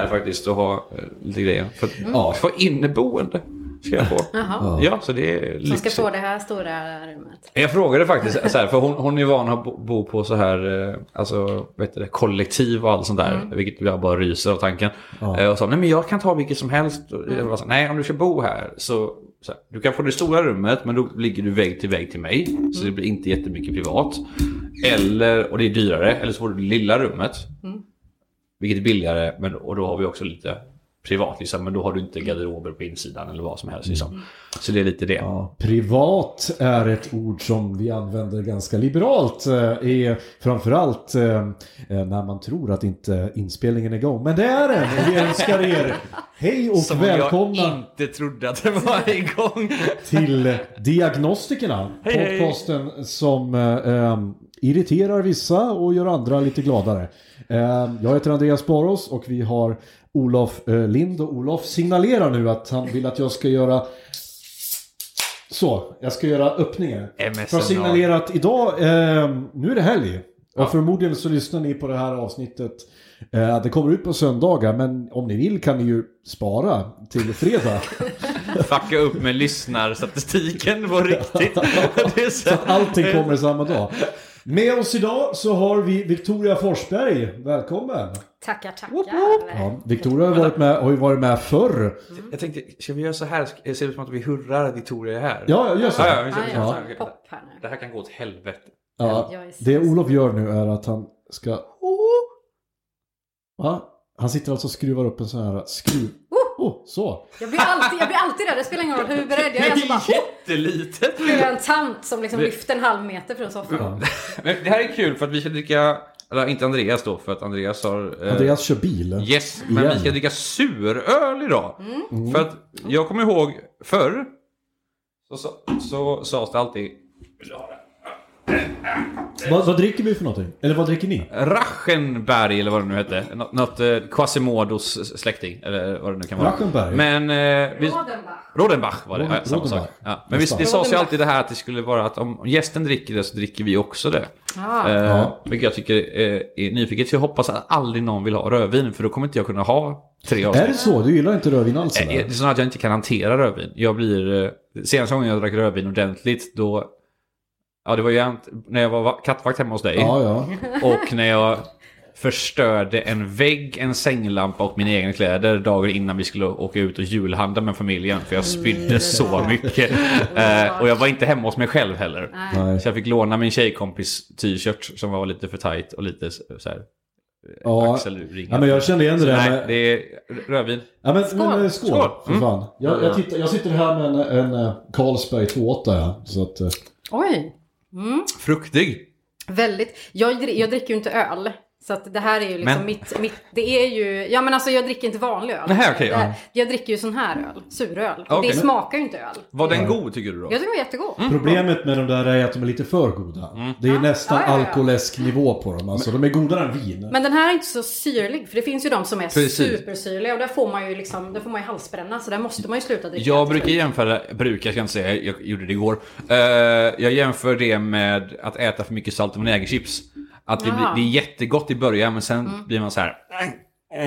Där faktiskt att ha eh, lite grejer. För att ja. få inneboende ska jag få. Jaha. Ja, så det är Som lyxigt. ska få det här stora rummet. Jag frågade faktiskt, så här, för hon, hon är van att bo, på så här, eh, alltså, vet du, det, kollektiv och allt sånt där. Vilket jag bara ryser av tanken. Eh, Och sa, nej men jag kan ta vilket som helst. Och jag var så, nej om du ska bo här så, så här, du kan få det stora rummet men då ligger du vägg till vägg till mig. Så det blir inte jättemycket privat. Eller, och det är dyrare, eller så får du det lilla rummet. Vilket är billigare, men, och då har vi också lite privat. Liksom, men då har du inte garderober på insidan eller vad som helst. Liksom. Så det är lite det. Ja, privat är ett ord som vi använder ganska liberalt. eh, Är framförallt eh, eh, när man tror att inte inspelningen är igång. Men det är den! Vi älskar er! Hej och Som välkomna jag inte trodde att det var igång. till Diagnostikerna. Hej, hej. Podcasten som eh, eh, irriterar vissa och gör andra lite gladare. Eh, jag heter Andreas Baros och vi har Olof eh, Lind och Olof signalerar nu att han vill att jag ska göra så, jag ska göra öppningen. MSN För att signalera att idag, eh, nu är det helg. Och förmodligen så lyssnar ni på det här avsnittet. Det kommer ut på söndagar, men om ni vill kan ni ju spara till fredag. Fucka upp med lyssnarstatistiken på riktigt. Så Så att allting kommer samma dag. Med oss idag så har vi Victoria Forsberg. Välkommen! Tackar, tackar. Ja, Victoria har, varit med, har ju varit med förr. Jag tänkte, ska vi göra så här? Det ser ut som att vi hurrar att Victoria är här. Ja, gör så. Ja, ja, vi Ja, här. Det här kan gå åt helvete. Ja, det Olof gör nu är att han ska... Va? Han sitter alltså och skruvar upp en sån här skruv... Oh, så! Jag blir alltid, jag blir alltid rädd, det spelar ingen roll hur beredd jag är. Alltså bara, oh, Jättelitet. blir jag en tant som liksom lyfter en halv meter från soffan. Men det här är kul för att vi ska dricka, eller inte Andreas då, för att Andreas har... eh, Andreas kör bil. Yes, men Igen. vi ska dricka suröl idag. Mm. För att jag kommer ihåg förr så, så, så sades det alltid Vad, vad dricker vi för någonting? Eller vad dricker ni? Rachenberg eller vad det nu hette. Nå- Något eh, Quasimodos släkting. Eller vad det nu kan vara. Rachenberg? Men... Eh, vi, Rodenbach. Rodenbach var det. Roden- Ja, samma Rodenbach. sak. Ja. Men vi, det sades ju alltid det här att det skulle vara att om gästen dricker det så dricker vi också det. Ah. Eh, Ja. Vilket jag tycker eh, är nyfiket. Så jag hoppas att aldrig någon vill ha rödvin. För då kommer inte jag kunna ha tre Är avsnitt. det så? Du gillar inte rödvin alls Eh, Det eller? är så att jag inte kan hantera rödvin. Jag blir... eh, Senaste gången jag drack rödvin ordentligt då... Ja, det var ju när jag var kattvakt hemma hos dig. Ja, ja. Och när jag förstörde en vägg, en sänglampa och mina egna kläder dagar innan vi skulle åka ut och julhandla med familjen. För jag spydde så mycket. Eh, och jag var inte hemma hos mig själv heller. Nej. Så jag fick låna min tjejkompis t-shirt som var lite för tight och lite så här Ja. axelringar. ja, men jag kände igen det där nej, med... det är rödvin. Ja, men, Skål. Men, eh, skål! Skål. För Mm. fan. Jag, jag, tittar, jag sitter här med en, en eh, Carlsberg 2.8 ja. Så att... eh, Oj. Fruktig. Väldigt. Jag, jag dricker ju inte öl. Så att det här är ju liksom Men- mitt, mitt... Det är ju... Ja men alltså jag dricker inte vanlig öl. Nej, här- ja. Jag dricker ju sån här öl. Suröl. Okej. Det smakar ju inte öl. Var den god tycker du då? Jag tycker den var jättegod. Mm. Problemet med de där är att de är lite för goda. Det är nästan Ja, ja, ja. alkoläsknivå på dem. Alltså, de är godare än vin. Men den här är inte så syrlig. För det finns ju de som är Precis. supersyrliga. Och där får man ju liksom... Där får man ju halsbränna. Så där måste man ju sluta dricka. Jag brukar jämföra, brukar jag ska inte säga, jag gjorde det igår. Eh, jag jämför det med att äta för mycket salt och vinägerchips. Att det, blir, det är jättegott i början men sen blir man så här.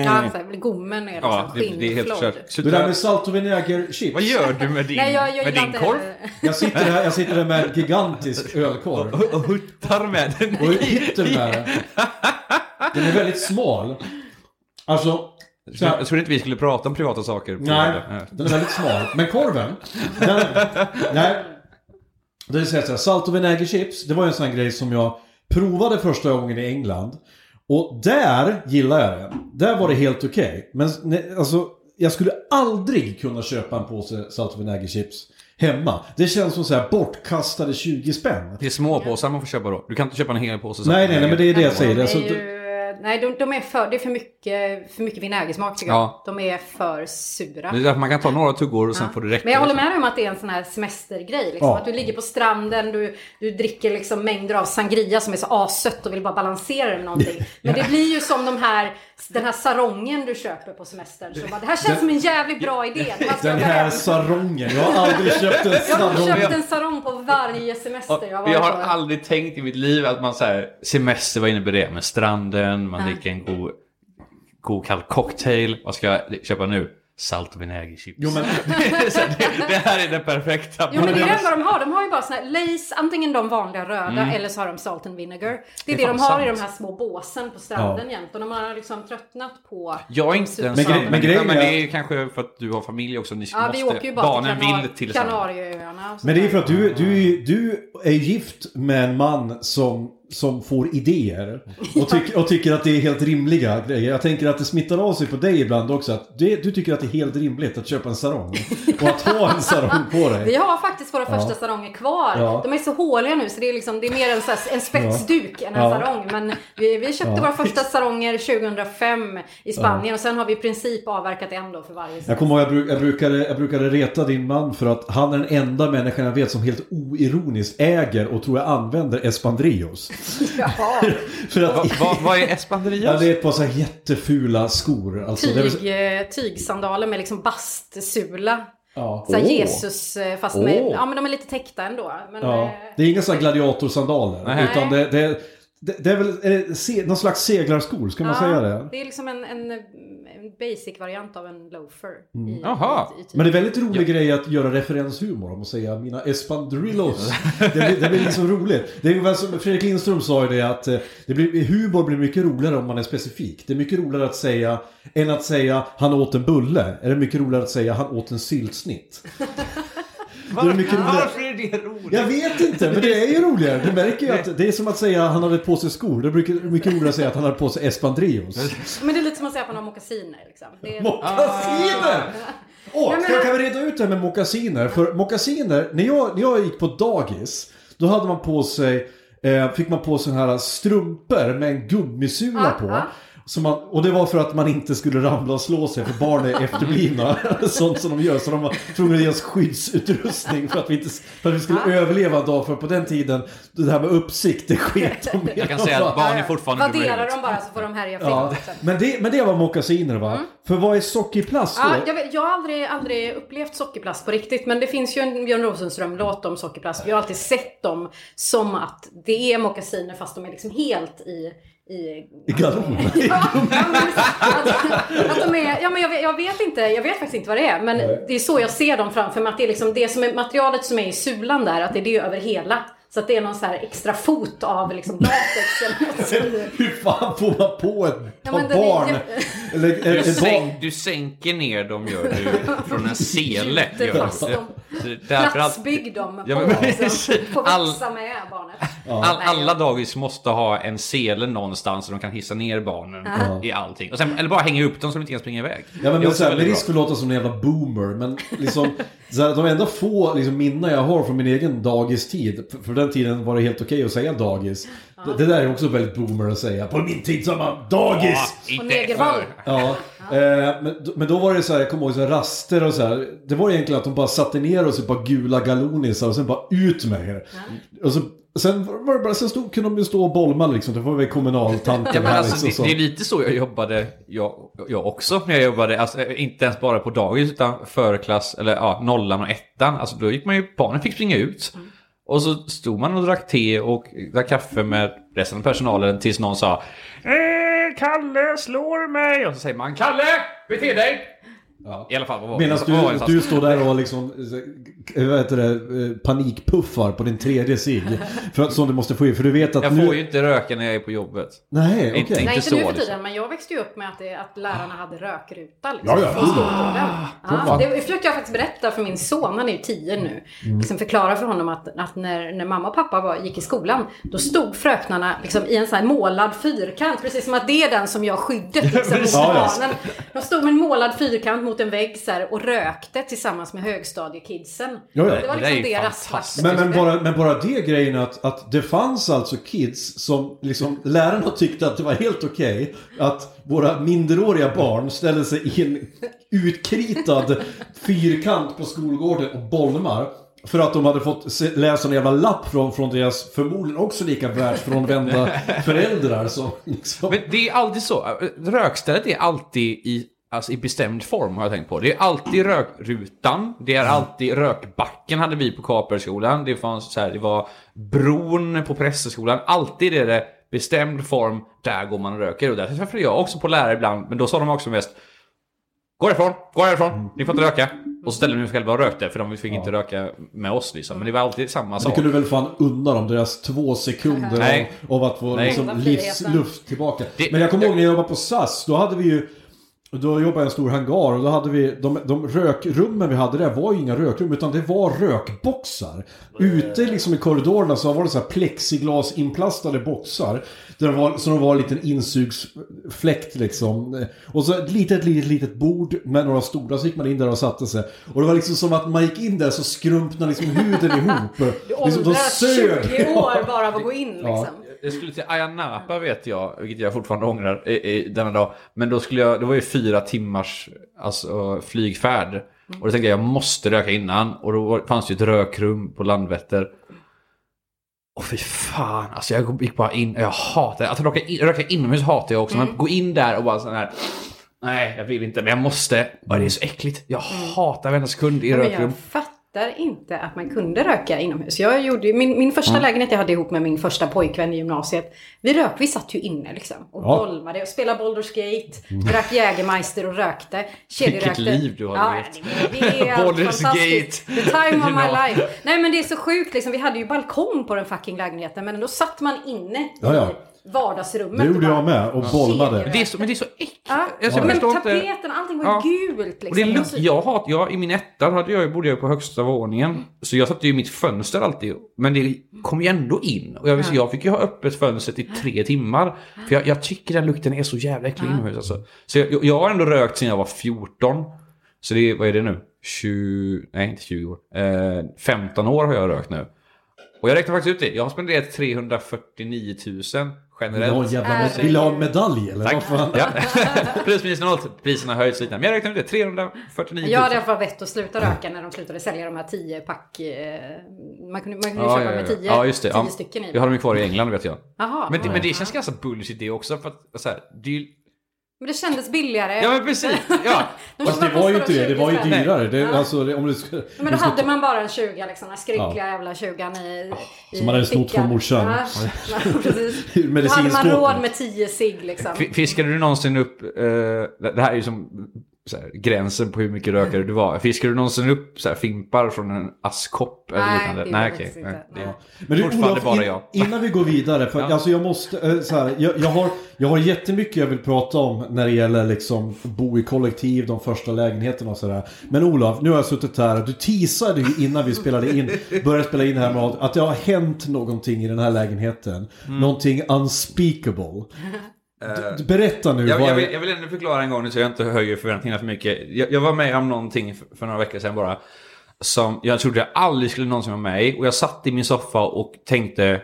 Ja, så här, gommen är liksom Ja, det, det är helt kört. Så Det där med salt och vinägerchips. Vad gör du med din, Nej, jag, jag med din inte korv? Jag sitter här, jag sitter här med en gigantisk ölkorv. Och, och huttar med den Och i. hittar med den. Den är väldigt smal. Alltså, Jag trodde- Jag trodde inte vi skulle prata om privata saker. Nej, den är väldigt smal. Men korven, den, nej. Det vill säga så här, salt och vinägerchips, det var ju en sån här grej som jag provade första gången i England. Och där gillade jag den. Där var det helt okej. Men ne- alltså, jag skulle aldrig kunna köpa en påse salt och vinägerchips hemma. Det känns som så här bortkastade 20 spänn. Det är små påsar man får köpa då. Du kan inte köpa en hel påse. Nej, nej, nej, men det är det jag säger. Alltså, är ju, nej, de, de är för, det är för mycket, för mycket vinägersmak tycker Ja. jag. De är för sura. Det är därför man kan ta några tuggor och sen Ja. får det räcka. Men jag håller liksom. med dig om att det är en sån här semestergrej. Liksom. Ja. Att du ligger på stranden, du, du dricker liksom mängder av sangria som är så assött och vill bara balansera det med någonting. Men det blir ju som de här, den här sarongen du köper på semestern. Så bara, det här känns som en jävligt bra idé. Den här hem. sarongen, jag har aldrig köpt en Jag har sarong. köpt en sarong på varje semester jag har Jag har på. aldrig tänkt i mitt liv att man så här, semester, vad innebär det? Med stranden, man dricker en god, god kall cocktail. Vad ska jag köpa nu? Salt och vinägerchips. Jo, men, det, det här är det perfekta. Jo men det är det det enda de har. De har ju bara såna här Lays, antingen de vanliga röda eller så har de salt and vinegar. Det är det, Det är de fan har i sant. de här små båsen på stranden jämt. Och man har liksom tröttnat på... Jag är inte en Men men grejen men det är ju kanske för att du har familj också. Ni Ja, måste, vi åker ju bara barnen till, Kanar- till. Kanarieöarna. men det är för att du, du, du är gift med en man som, som får idéer. Och, tyck, och tycker att det är helt rimliga grejer. Jag tänker att det smittar av sig på dig ibland också. Att det, du tycker att det är helt rimligt att köpa en sarong. Och att ha en sarong på dig. Vi har faktiskt våra första salonger kvar. Ja. De är så håliga nu så det är, liksom, det är mer en, så här, en spetsduk än en Ja. sarong. Men vi, vi köpte Ja. våra första salonger 2005 i Spanien och sen har vi i princip avverkat en då för varje semester. Jag kommer ihåg, jag, bruk, jag, brukade, jag brukade reta din man för att han är den enda människan jag vet som helt oironiskt äger och tror jag använder Espandrillos. Jaha. För att, Vad vad- vad är Espandrillos? ja, det är ett par så här jättefula skor. Alltså, det är väl så- Tyg, eh, tygsandaler med liksom bastsula. ja. Så här Åh. Jesus eh, fast med, Åh. ja men de är lite täckta ändå. Men, Ja. eh, Det är inga sådana gladiatorsandaler. Nej. Utan det, det, det, det är väl är det se, någon slags seglarskor, ska man ja, säga det? Det är liksom en, en, en basic variant av en loafer. I, Jaha. i, i tyg. Men det är väldigt rolig grej att göra referenshumor om att säga mina espandrillos. det, blir, det blir liksom roligt. Det är som Fredrik Lindström sa ju det att eh, det blir, humor blir mycket roligare om man är specifik. Det är mycket roligare att säga än att säga han åt en bulle. Är det mycket roligare att säga han åt en syltsnitt. Det. Varför är det roligt? Jag vet inte, men det är ju roligare. Du märker ju att det är som att säga att han hade på sig skor. Det är mycket roligare att säga att han hade på sig espandrillos. Men det är lite som att säga att man har mockasiner. Liksom. Är, Mockasiner! Åh, men- ska, kan vi reda ut det här med mockasiner? För mockasiner, när jag, när jag gick på dagis, då hade man på sig, eh, fick man på sig sådana här strumpor med en gummisula Ja, på. ja. Så man, och det var för att man inte skulle ramla och slå sig för barn är efterblivna. Sånt som de gör. Så de var tvungna att ge oss skyddsutrustning för att vi, inte, för att vi skulle Ja. överleva en dag. För på den tiden, det här med uppsikt, det sket de. Jag kan säga att barn är fortfarande Vadderar de bara så får de härja fritt. Ja, liksom. men det, men det var mockasiner va? För vad är sockerplast då? Ja, jag, vet, jag har aldrig, aldrig upplevt sockerplast på riktigt. Men det finns ju en Björn Rosenström-låt om sockerplast. Vi har alltid sett dem som att det är mockasiner fast de är liksom helt i... I, I galon? Ja, att, att de är, ja men jag vet, jag vet inte, jag vet faktiskt inte vad det är. Men det är så jag ser dem framför mig. Att det är liksom det som är materialet som är i sulan där, att det är det över hela. Så att det är någon så här extra fot av liksom latex eller något. Hur fan får man på ett Ja, par är barn? jätte- Eller Du, ett, ett barn? du sänker ner dem gör du från en sele. Du. Platsbygg dem Ja, på, men liksom, får All- växa med barnet. all, alla dagis måste ha en sele någonstans så de kan hissa ner barnen i allting. Och sen, eller bara hänga upp dem så de inte kan springa iväg. Ja men, Det är men så här, med risk för att låta som en jävla boomer, men liksom så här, de enda få liksom, minnen jag har från min egen dagistid, för, för den tiden var det helt okej att säga dagis. Det, det där är också väldigt boomer att säga. På min tid sa man dagis! Ja, inte negervall. Ja, eh, men, men då var det så här, jag kommer ihåg så här, raster och så här. Det var egentligen att de bara satte ner oss i par gula galonisar och sen bara ut med er. Och så, sen var det bara, sen stod, kunde de ju stå och bolma liksom. Det var väl kommunaltanten Ja, men här alltså, liksom. det, det är lite så jag jobbade, jag, jag också, när jag jobbade, alltså, inte ens bara på dagis utan förklass, eller ja, nollan och ettan. Alltså då gick man ju, barnen fick springa ut. Och så stod man och drack te och drack kaffe med resten av personalen tills någon sa eh, Kalle slår mig! Och så säger man Kalle, bete dig! I alla fall, vad var Medan du, du står där och liksom, eh, vad heter det, eh, panikpuffar på din tredje cigg. För att, som du måste få i, för du vet att Jag nu... får ju inte röka när jag är på jobbet. Nej, okej. Inte- Nej, inte inte så, nu för liksom. tiden, men jag växte ju upp med att, det, att lärarna hade rökruta liksom, Ja, ja. fan. Ja, det försökte jag faktiskt berätta för min son, han är ju tio nu. Mm. Liksom förklara för honom att, att när, när mamma och pappa var, gick i skolan, då stod fröknarna liksom, i en sån här målad fyrkant, precis som att det är den som gör skyddet liksom, mot Ja, ja. barnen. De stod med en målad fyrkant mot en vägg så här, och rökte tillsammans med högstadiekidsen. Ja, ja. Det var Det liksom ju deras fantastiskt. Men, men, bara, men bara det grejen att, att det fanns alltså kids som liksom lärarna tyckte att det var helt okej att våra minderåriga barn ställde sig i en utkritad fyrkant på skolgården och bolmar. För att de hade fått läsa en jävla lapp från, från deras förmodligen också lika världsfrånvända föräldrar som liksom... Men det är alltid så. Rökstället är alltid i, alltså i bestämd form har jag tänkt på. Det är alltid rökrutan. Det är alltid rökbacken hade vi på Kaperskolan. Det fanns så här, det var bron på Prästskolan. Alltid är det bestämd form. Där går man och röker. Och där träffade jag också på lärare ibland. Men då sa de också mest Gå härifrån, gå härifrån, ni får inte röka. Och så ställde de sig själva och rökte för de fick inte röka med oss liksom. Men det var alltid samma Det sak. kunde väl fan unna dem deras två sekunder av, av att få liksom, livsluft tillbaka. Det- Men jag kommer ihåg när jag jobbade på SAS, då hade vi ju då jobbade jag i en stor hangar och då hade vi, de, de rökrummen vi hade där var ju inga rökrum utan det var rökboxar. Ute liksom i korridorerna så var det så här plexiglas inplastade boxar. Där var, så det var en liten insugsfläkt liksom. Och så ett litet, litet, litet bord med några stora så gick man in där och satte sig. Och det var liksom som att man gick in där så skrumpnade liksom huden ihop. Du liksom, de sög. 20 år bara av att gå in liksom. Ja. Jag skulle till Ayia Napa vet jag, vilket jag fortfarande ångrar i, i denna dag. Men då skulle jag, det var ju fyra timmars alltså, flygfärd. Och då tänkte jag, jag måste röka innan. Och då fanns det ju ett rökrum på Landvetter. Och fy fan, alltså jag gick bara in, jag hatar det. Att röka, in, röka inomhus hatar jag också. Men gå in där och bara sån här, nej jag vill inte, men jag måste. Och det är så äckligt. Jag hatar varenda sekund i rökrum. Fattar inte att man kunde röka inomhus. Jag gjorde min, min första lägenhet jag hade ihop med min första pojkvän i gymnasiet. Vi rök, vi satt ju inne liksom. Och Ja. bolmade och spelade Baldur's Gate. Drack Jägermeister och rökte. Kedjerökte. Vilket liv du har ja, levt. det, det är Baldur's. Gate. The time of my life. Nej men det är så sjukt liksom. Vi hade ju balkong på den fucking lägenheten. Men då satt man inne Ja, ja. Vardagsrummet. Det gjorde jag med och bolmade. Men det är så, men det är så äckligt. Ja, Alltså, jag men inte- tapeten, allting var Ja. gult liksom. Och det är luk- Alltså, jag hat, jag, I min etta hade jag, bodde jag på högsta våningen. Så jag satte ju i mitt fönster alltid. Men det kom ju ändå in. Och jag, säga, jag fick ju ha öppet fönstret i tre timmar. För jag, jag tycker den lukten är så jävla äcklig inomhus alltså. Så jag, jag har ändå rökt sedan jag var 14. Så det är, vad är det nu? 20, nej inte 20 år. Eh, 15 år har jag rökt nu. Och jag räknar faktiskt ut det. Jag har spenderat 349 000 Vill du ha en generellt. jävla Äh, med, vill du ha en medalj eller? Tack. Ja. Plus minus noll. Priserna har höjts lite. Men jag räknar ut det. 349 000. Jag hade i alla fall vett att sluta röka när de slutade sälja de här 10 pack... Eh, man kunde, man kunde Ja, köpa ja, ja. med 10 Ja, just det. tio Ja. stycken i. Vi har dem kvar i England vet jag. Jaha, Men det, men det känns ganska bullshit det också. För att, så här, det är ju... Men det kändes billigare. Ja men precis. Ja. De Fast det var ju inte det, det var ju 20 spänn. dyrare. Det, Ja. alltså, det, om du ska, Men då hade man bara en 20 liksom, den skrynkliga Ja. jävla 20 i, i Som man hade snott från morsan. Ja. Då hade man råd med 10 cigg liksom. Fiskade du någonsin upp, eh, det här är ju som här, gränsen på hur mycket rökare du var. Fiskade du någonsin upp så här, fimpar från en askkopp? eller Nej, liknande? det Nej okej. faktiskt Nej, inte. det- Nej. Men du, Fortfarande Olof, bara jag. innan vi går vidare, för Ja. alltså jag måste, eh, så här, jag, jag, har, jag har jättemycket jag vill prata om när det gäller liksom bo i kollektiv, de första lägenheterna och sådär. Men Olof, nu har jag suttit här, du teasade ju innan vi spelade in, började spela in här med att det har hänt någonting i den här lägenheten. Mm. Någonting unspeakable. Du, berätta nu. Eh, Jag, jag, vill, jag vill ändå förklara en gång nu så jag inte höjer förväntningarna för mycket. Jag, jag var med om någonting för, för några veckor sedan bara. Som jag trodde jag aldrig skulle någonsin vara med i. Och jag satt i min soffa och tänkte.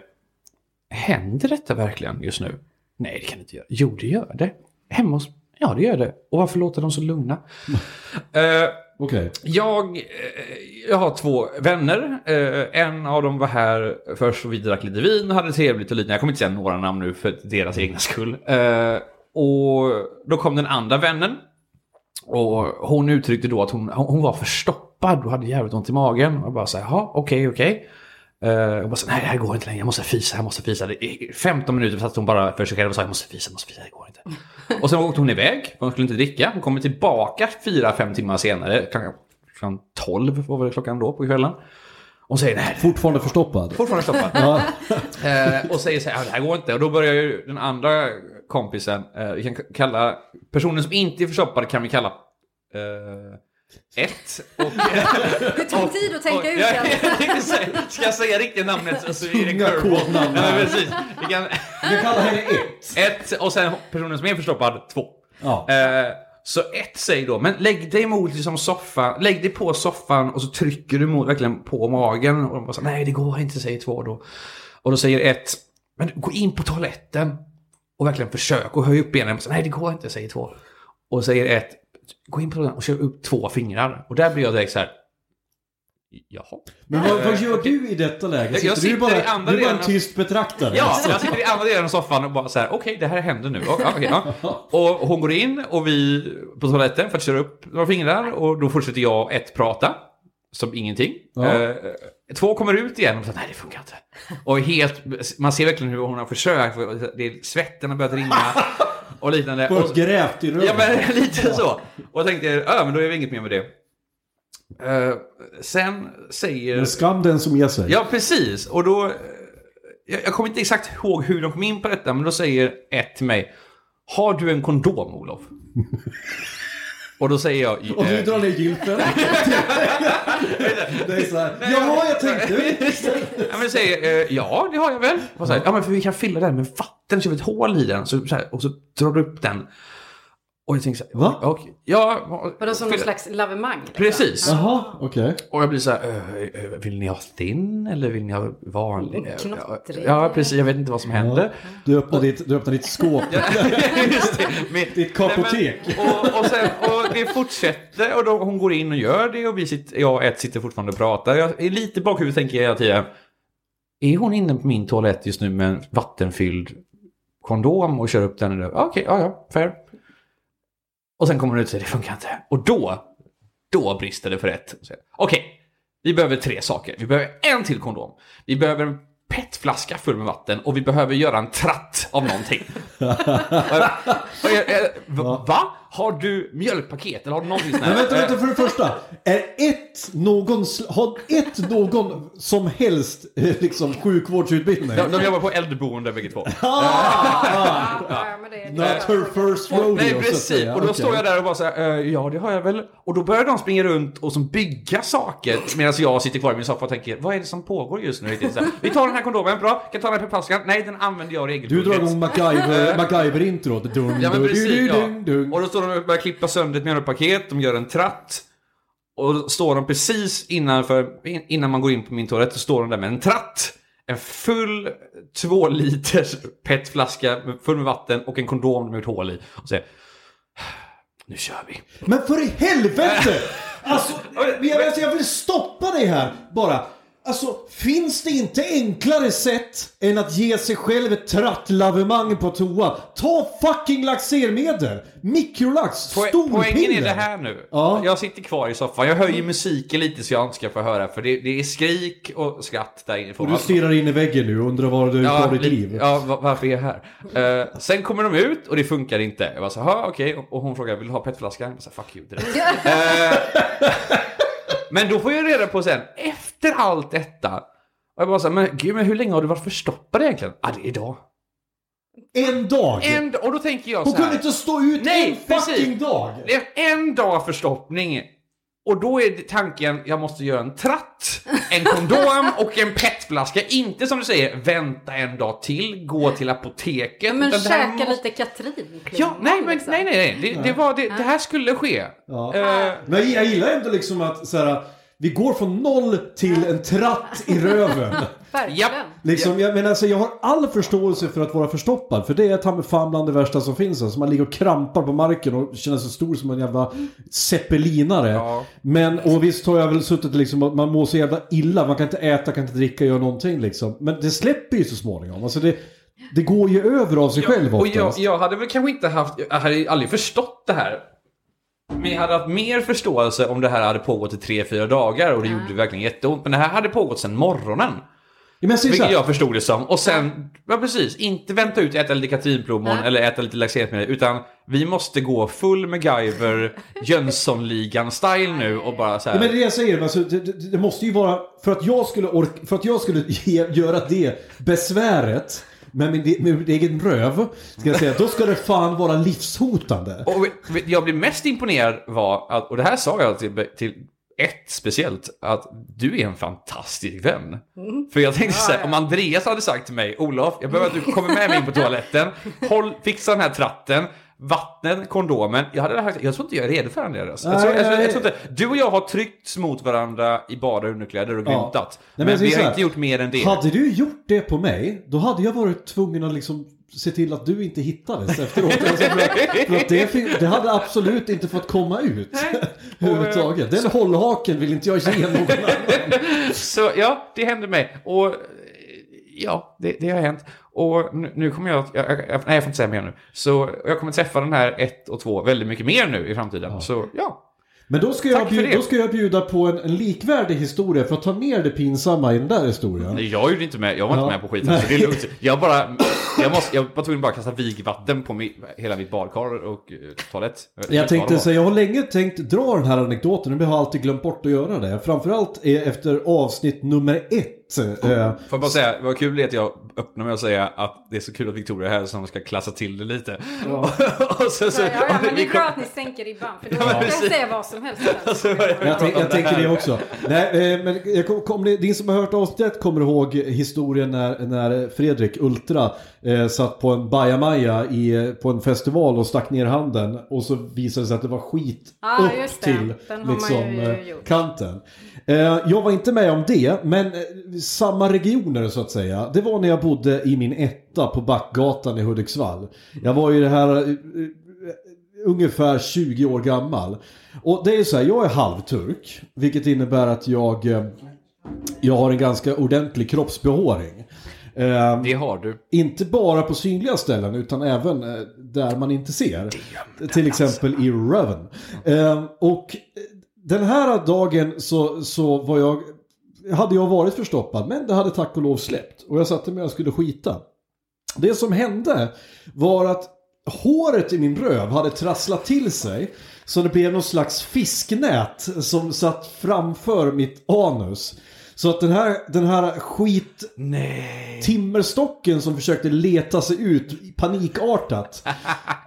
Händer detta verkligen just nu? Nej, det kan det inte göra. Jo, det gör det. Hemma hos... Ja, det gör det. Och varför låter de så lugna? Eh, Okay. jag, eh, jag har två vänner. Eh, en av dem var här först och vi drack lite vin och hade trevligt och lite. Jag kommer inte säga några namn nu för deras egna skull. Eh, och då kom den andra vännen. Och hon uttryckte då att hon, hon var förstoppad och hade jävligt ont i magen. Och jag bara så här, jaha, okej, okej. Okay. Jag bara så, nej det här går inte längre, jag måste fisa, jag måste fisa. I 15 minuter satt hon bara för sig själv och sa jag måste fisa, jag måste fisa, det går inte. Och sen åkte hon iväg, hon skulle inte dricka. Hon kommer tillbaka 4-5 timmar senare, klockan, klockan 12 var väl klockan då på kvällen. Och säger nej, Fortfarande förstoppad. fortfarande stoppad. Ja. Eh, och säger så här, "Ja, det här går inte. Och då börjar ju den andra kompisen, eh, vi kan kalla, personen som inte är förstoppad kan vi kalla eh, ett. Och, Det tog tid att tänka ut ja, den. jag Ska jag säga riktiga namnet så är det curveball. Ja, precis. Vi kan, Vi kallar henne ett. ett och sen personen som är förstoppad, två. Ja. Eh, så ett säger då, men lägg dig mot liksom soffan, lägg dig på soffan och så trycker du mot, verkligen på magen. Och de bara så, nej det går inte, säger två då. Och då säger ett, men gå in på toaletten och verkligen försök och höj upp benen. Så, nej det går inte, säger två. Och säger ett, gå in på toaletten och kör upp två fingrar. Och där blir jag direkt så här, jaha. Men vad, vad gör du i detta läge? Jag Sitter du sitter bara, i andra du är bara en tyst betraktare? Ja, jag sitter i andra delen av soffan och bara så här, okej, det här händer nu. Ja, okej, ja. Och hon går in och vi på toaletten för att köra upp några fingrar och då fortsätter jag ett prata. Som ingenting. Ja. Eh, två kommer ut igen och säger nej det funkar inte. Och helt, man ser verkligen hur hon har försökt. Det är, svetten har börjat rinna. Och liknande. Och, grävt i röven. Ja, men lite så. Och jag tänkte, ja men då är vi inget mer med det. Eh, sen säger... Men skam den som ger sig. Ja, precis. Och då... eh, Jag, jag kommer inte exakt ihåg hur de kom in på detta, men då säger ett till mig. Har du en kondom, Olof? Och då säger jag... Och du eh, drar ner gylfen. det är så här. Jaha, jag tänkte. ja, men säger, eh, ja, det har jag väl. Och så här, ja, men för vi kan fylla den med vatten, så vi ett hål i den. Så, så här, och så drar du upp den. Och jag tänker så här, Va? okej, ja... Vadå som någon slags lavemang? liksom? Precis. Jaha, okej. Och jag blir så här, "Eh, eh, vill ni ha thin eller vill ni ha vanlig? Och knottrig. Ja, precis. Jag vet inte vad som händer. Du öppnar ditt, du öppnar ditt skåp. Just det. Ditt men- och, och, sen, och det fortsätter och då, hon går in och gör det och vi sitter, jag och ett sitter fortfarande och pratar. Jag är lite bakhuvudet tänker jag hela tiden. Är hon inne på min toalett just nu med en vattenfylld kondom och kör upp den? och- Okej, ja, ja, fair. Och sen kommer hon ut och säger det funkar inte. Och då, då brister det för ett. Okej, vi behöver tre saker. Vi behöver en till kondom. Vi behöver en petflaska full med vatten och vi behöver göra en tratt av någonting. och jag, och jag, jag, va? Har du mjölkpaket eller har du någonting sånt Men här? vänta, vänta, för det första. Är ett någon, har ett någon som helst eh, liksom sjukvårdsutbildning? De, de jobbar på äldreboende bägge två. Ja, men det, Not her first rodeo, Nej precis, och då Okej. står jag där och bara så här, "Eh, ja det har jag väl. Och då börjar de springa runt och som bygga saker medan jag sitter kvar i min soffa och tänker, vad är det som pågår just nu? Här, Vi tar den här kondomen, bra. Kan jag ta den här petflaskan? Nej, den använder jag Du regelbundet. drar igång MacGyver- MacGyver-introt. Dun, Ja men precis, ja. Och då står de och börjar klippa sönder ett mjölkpaket, de gör en tratt. Och då står de precis innanför, innan man går in på min toalett, så står de där med en tratt. En full två liters petflaska full med vatten och en kondom med ett hål i. Och säger nu kör vi. Men för i helvete! Alltså, jag, alltså, jag vill stoppa dig här bara. Alltså, finns det inte enklare sätt än att ge sig själv ett trattlavemang på toa? Ta fucking laxermedel! Mikrolax, storpiller! Poängen är det här nu. Ja. Jag sitter kvar i soffan, jag höjer musiken lite så jag inte ska få höra. För det, det är skrik och skratt där inifrån. Och du stirrar in i väggen nu och undrar var du tar ditt li- liv. Ja, va- varför är jag här? Eh, sen kommer de ut och det funkar inte. Jag bara så okej. Och- Och hon frågar, vill du ha petflaskan? Jag här, fuck you direkt. Eh, men då får jag reda på sen, efter allt detta. Och jag bara så här, men gud, men hur länge har du varit förstoppad egentligen? Ja, ah, det är idag. En dag! En, och då tänker jag Hon så här. kunde inte stå ut Nej, en fucking precis. dag! Det är en dag förstoppning. Och då är tanken, jag måste göra en tratt, en kondom och en petflaska. Inte som du säger, vänta en dag till, gå till apoteket. Men käka måste- lite Katrin. Ja, nej, men, liksom. nej, nej, nej. Det, det, var, det, det här skulle ske. Ja. Eh, Men jag gillar ändå liksom att så här, vi går från noll till en tratt i röven. Verkligen. Japp. Liksom, jag, men alltså, jag har all förståelse för att vara förstoppad. För det är ta fan bland det värsta som finns. Alltså, man ligger och krampar på marken och känner sig stor som en jävla zeppelinare. Ja. Men, och visst har jag väl suttit liksom, att man mår så jävla illa. Man kan inte äta, kan inte dricka, göra någonting liksom. Men det släpper ju så småningom. Alltså det, det går ju över av sig själv och jag, oftast. jag hade väl kanske inte haft, jag hade aldrig förstått det här. Men jag hade haft mer förståelse om det här hade pågått i tre, fyra dagar och det gjorde verkligen jätteont. Men det här hade pågått sedan morgonen. Men så Vilket jag förstod det som. Och sen, ja precis, inte vänta ut äta lite katrinplommon eller äta lite laxeringsmedel. Utan vi måste gå full MacGyver, Jönssonligan-style nu och bara så här. Ja, men det är det jag säger, alltså, det, det, måste ju vara, för att jag skulle, orka, för att jag skulle ge, göra det besväret med min, med min egen röv, ska jag säga, då ska det fan vara livshotande. Och jag blev mest imponerad var att, och det här sa jag till, till ett speciellt, att du är en fantastisk vän. För jag tänkte så här, om Andreas hade sagt till mig, Olof, jag behöver att du kommer med mig in på toaletten, håll, fixa den här tratten, vattnen, kondomen. Jag hade sagt, jag tror inte jag är redo för Andreas. Jag tror, jag, tror, jag tror inte, du och jag har tryckts mot varandra i bara underkläder och Ja. grymtat. Nej, men säger vi har inte gjort mer än det. Hade du gjort det på mig, då hade jag varit tvungen att liksom se till att du inte hittades efteråt. Alltså för att, för att det, det hade absolut inte fått komma ut. Överhuvudtaget. Den hållhaken vill inte jag ge någon annan. Så ja, det hände mig. Och ja, det, det har hänt. Och nu, nu kommer jag, jag, jag, nej jag får inte säga mer nu. Så jag kommer träffa den här ett och två väldigt mycket mer nu i framtiden. Så ja. Men då ska, jag bjuda, då ska jag bjuda på en, en likvärdig historia för att ta ner det pinsamma i den där historien. Nej, jag gjorde inte med, jag var Ja. inte med på skiten. Så det är lugnt. Jag bara, jag måste, jag var tvungen bara att kasta vigvatten på mi, hela mitt badkar och uh, toalett. Jag tänkte säga, jag har länge tänkt dra den här anekdoten, men jag har alltid glömt bort att göra det. Framförallt eh, efter avsnitt nummer ett. Eh, Får jag bara säga, vad kul det är att jag öppnar med att säga att det är så kul att Victoria är här som ska klassa till det lite. och så, så, Ja, ja, ja, men det är bra att ni sänker ribban. För då Ja, kan jag säga vad som helst. Alltså, Jag, tänk, jag tänker det också. Nej, eh, men jag kom, kom, ni- ni som har hört avsnittet kommer ihåg historien när, när Fredrik Ultra eh, satt på en bajamaja i, på en festival och stack ner handen och så visade det sig att det var skit Ah, upp till liksom, eh, kanten. Eh, jag var inte med om det, men eh, samma regioner så att säga. Det var när jag bodde i min etta på Backgatan i Hudiksvall. Jag var ju det här eh, ungefär 20 år gammal. Och det är så här, jag är halvturk, vilket innebär att jag, jag har en ganska ordentlig kroppsbehåring. Eh, Det har du. inte bara på synliga ställen utan även eh, där man inte ser. Till exempel i röven. Eh, och eh, den här dagen så, så var jag, hade jag varit förstoppad men det hade tack och lov släppt. Och jag satte mig och skulle skita. Det som hände var att håret i min röv hade trasslat till sig. Så det blev någon slags fisknät som satt framför mitt anus. Så att den här, den här skit Nej. timmerstocken som försökte leta sig ut panikartat.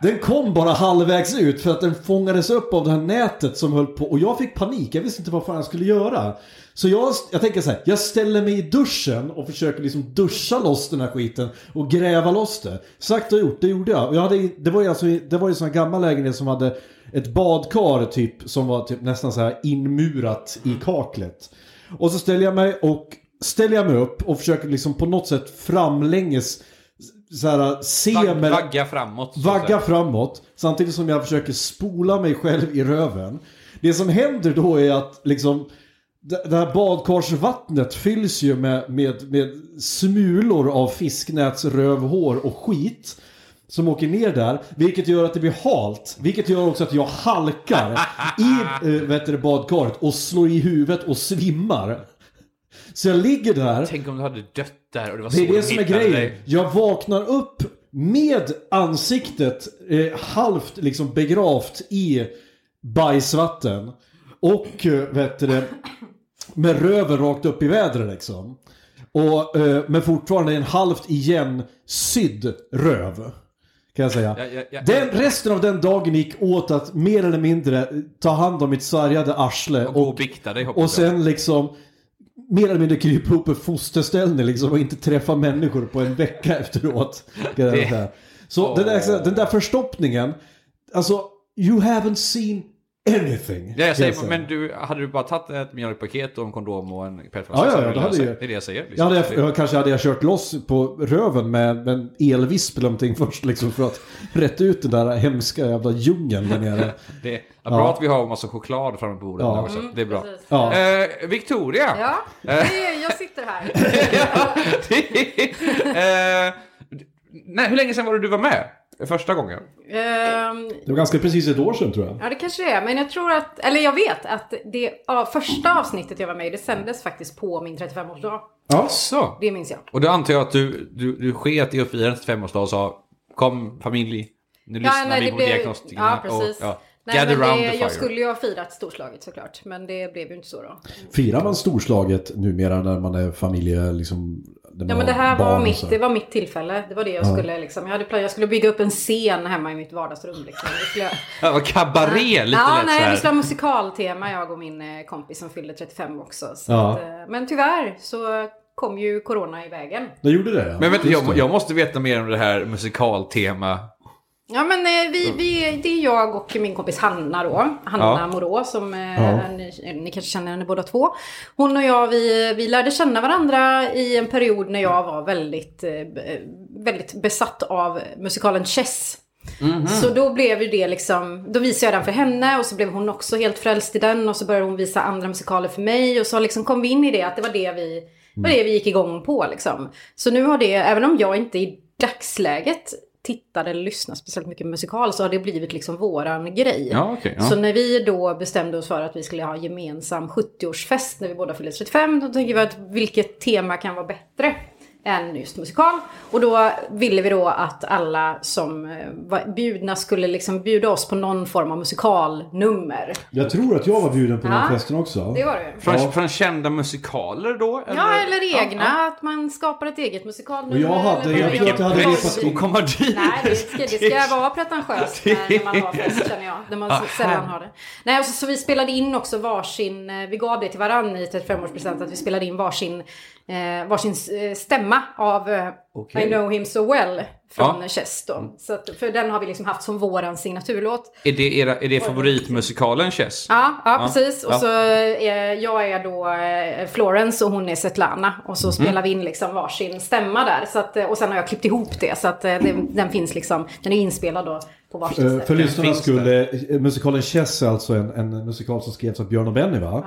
Den kom bara halvvägs ut för att den fångades upp av det här nätet som höll på. Och jag fick panik, jag visste inte vad fan jag skulle göra. Så jag, jag tänker så här, jag ställer mig i duschen och försöker liksom duscha loss den här skiten och gräva loss det. Sagt och gjort, det gjorde jag. Och jag hade, det var ju alltså, det var ju en sån här gammal lägenhet som hade ett badkar typ som var typ nästan så här inmurat i kaklet. Och så ställer jag mig och ställer jag mig upp och försöker liksom på något sätt framlänges så här, se Vag, med, vagga framåt. så vagga säga. framåt samtidigt som jag försöker spola mig själv i röven. Det som händer då är att liksom det det här badkarsvattnet fylls ju med, med, med smulor av fisknätsrövhår och skit. Som åker ner där, vilket gör att det blir halt. Vilket gör också att jag halkar i äh, vet du, badkaret och slår i huvudet och svimmar. Så jag ligger där. Tänk om du hade dött där och det var Det är så det de som är grejen. dig. Jag vaknar upp med ansiktet eh, halvt liksom begravt i bajsvatten. Och eh, vet du med röven rakt upp i vädret liksom. Och, eh, men fortfarande en halvt igen sydd röv. Kan jag säga. Ja, ja, ja. Den, resten av den dagen gick åt att mer eller mindre ta hand om mitt sargade arsle. Och och Och, bikta dig och sen liksom mer eller mindre krypa upp i fosterställning liksom och inte träffa människor på en vecka efteråt. Det-. Så den, där, den där förstoppningen, alltså you haven't seen anything. Ja, jag säger, men du, hade du bara tagit ett mjölkpaket och en kondom och en petflaska Ja, ja, så ja, det hade. Det är det jag säger. Ja, Liksom. hade jag, jag, kanske hade jag kört loss på röven med, med en elvisp eller någonting först liksom för att rätta ut den där hemska jävla djungeln där nere. Det är bra att vi har massa choklad framme på bordet Ja. också. Det är bra. Ja. Eh, Victoria! Ja, det är, jag sitter här. eh, nej, hur länge sedan var det du var med? Första gången? Ehm, Det var ganska precis ett år sedan tror jag. Ja, det kanske det är. Men jag tror att, eller jag vet att det ja, första avsnittet jag var med i, det sändes faktiskt på min 35-årsdag. Ja. Så. Det minns jag. Och då antar jag att du, du, du sket i att fira en 35-årsdag och sa Kom familj, nu lyssnar vi på diagnostikerna. Ja, precis. Och, ja, Nej, gather men round det, the fire. jag skulle ju ha firat storslaget såklart, men det blev ju inte så då. Firar man storslaget numera när man är familje, liksom, Ja men det här var mitt, det var mitt tillfälle. Det var det jag skulle liksom, jag hade plan, jag skulle bygga upp en scen hemma i mitt vardagsrum liksom. Det skulle jag, Ja, vad kabaré lite ja, lätt nej, så vi här. skulle ha musikaltema jag och min eh, kompis som fyllde 35 också. Så Ja. att, eh, men tyvärr så kom ju corona i vägen. Det gjorde det ja. Men vänta, jag, det. jag måste veta mer om det här musikaltema. Ja men eh, vi, vi, det är jag och min kompis Hanna då. Hanna Ja. Moreau som eh, Ja. ni, ni kanske känner henne båda två. Hon och jag vi, vi lärde känna varandra i en period när jag var väldigt, eh, väldigt besatt av musikalen Chess. Så då blev ju det liksom, då visade jag den för henne och så blev hon också helt frälst i den och så började hon visa andra musikaler för mig och så liksom kom vi in i det att det var det vi, var det vi gick igång på liksom. Så nu har det, även om jag inte i dagsläget tittade eller lyssnade speciellt mycket musikal så har det blivit liksom våran grej. Ja, okej. ja. Så när vi då bestämde oss för att vi skulle ha gemensam 70-årsfest när vi båda fyllde 35, då tänkte vi att vilket tema kan vara bättre än just musikal. Och då ville vi då att alla som eh, var bjudna skulle liksom bjuda oss på någon form av musikalnummer. Jag tror att jag var bjuden på den Ja. festen också. Det var det. Från, Ja. från kända musikaler då? Ja, eller egna. Ja, Att man skapar ett eget musikalnummer. Och jag hade- eller jag tror att jag hade Att komma dit. Nej, det ska, det ska vara pretentiöst när, när man har fest känner jag. När man Ah, sällan har det. Nej, och så, så vi spelade in också varsin, eh, vi gav det till varann i 35-årspresent att vi spelade in varsin, eh, varsin eh, stämma av eh, Okej. I know him so well från Ja. Chess då. Så att, för den har vi liksom haft som våran signaturlåt. Är det, era, är det favoritmusikalen Chess? Ja, ja, precis. Och ja. så är, jag är då eh, Florence och hon är Svetlana. Och så spelar vi in liksom varsin stämma där. Så att, eh, och sen har jag klippt ihop det. Så att eh, det, den finns liksom, den är inspelad då på Eh, stämma. För lyssnarnas skull, eh, musikalen Chess är alltså en, en musikal som skrevs av Björn och Benny va?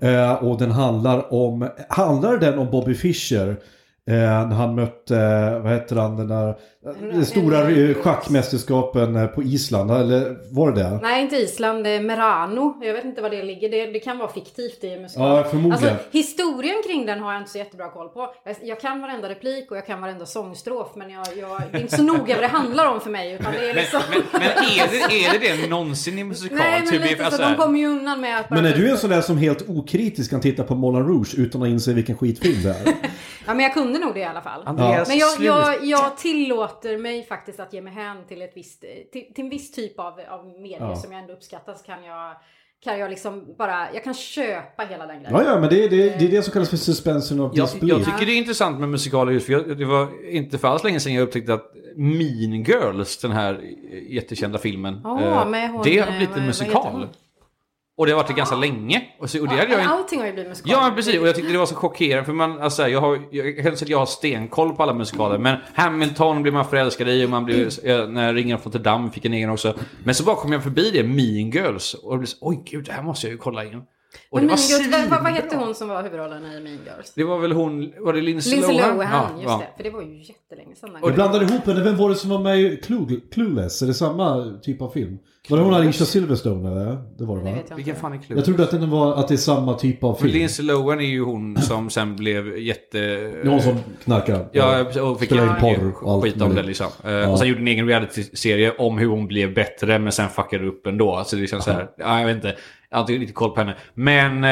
Eh, och den handlar om, handlar den om Bobby Fischer? Eh, när han mötte, vad heter han, den där den stora schackmästerskapen eh, på Island, eller var det det? Nej, inte Island. Det är Merano. Jag vet inte var det ligger. Det, det kan vara fiktivt i musikal. Ja, förmodligen. Alltså, historien kring den har jag inte så jättebra koll på. Jag, jag kan varenda replik och jag kan varenda sångstrof. Men jag, jag, det är inte så noga vad det handlar om för mig. Utan det är Men, liksom... men, men är, det, är det det någonsin i musikal? Nej, men Typ, lite alltså, så. De kommer ju undan med att... Men är du en sån där som helt okritiskt kan titta på Moulin Rouge utan att inse vilken skitfilm det är? Ja, men jag kunde nog det i alla fall. Andreas, Men jag, jag, jag tillåter mig faktiskt att ge mig hän till, ett visst, till, till en viss typ av, av medier Ja. som jag ändå uppskattar. Så kan jag, kan jag liksom bara, jag kan köpa hela den grejen. Ja, ja, men det är det, det, är det som kallas för suspension of Jag, disbelief. jag tycker det är intressant med musikaler just för jag, det var inte för alls länge sedan jag upptäckte att Mean Girls, den här jättekända filmen, eh, med hon, det har blivit en vad heter musikal. Och det har varit det ganska länge. Och, så, och det hade jag allting har ju blivit musikal. Ja, precis. Och jag tyckte det var så chockerande. För man, alltså, jag, har, jag säga att jag har stenkoll på alla musikaler. Men Hamilton blir man förälskad i. Och man blir, eh, när Ringen från Notre Dame fick en egen också. Men så bara kom jag förbi det, Mean Girls. Och det blev så, oj gud, det här måste jag ju kolla in. Och Men det var mean Girls, vad, vad, hette hon som var huvudrollen i Mean Girls? Det var väl hon, var det Lindsay, Lindsay Lohan? Lohan, Ja, just ja. det. För det var ju jättelänge sedan. den Du blandade ihop henne, vem var det som var med i Clue, Clueless? Är det samma typ av film? Var det hon Alicia Silverstone eller? Det var det Det va? vet jag Vilken inte. fan är Clue? Jag trodde att, den var, att det är samma typ av För film. Lindsay Lohan är ju hon som sen blev jätte... Någon som knarkar. Ja, och fick mycket porr och allt skit om det liksom. Eh, Och sen gjorde en egen reality-serie om hur hon blev bättre men sen fuckade upp ändå. Så det känns så här, ja, jag vet inte. Jag har inte riktigt koll på henne. Men, eh,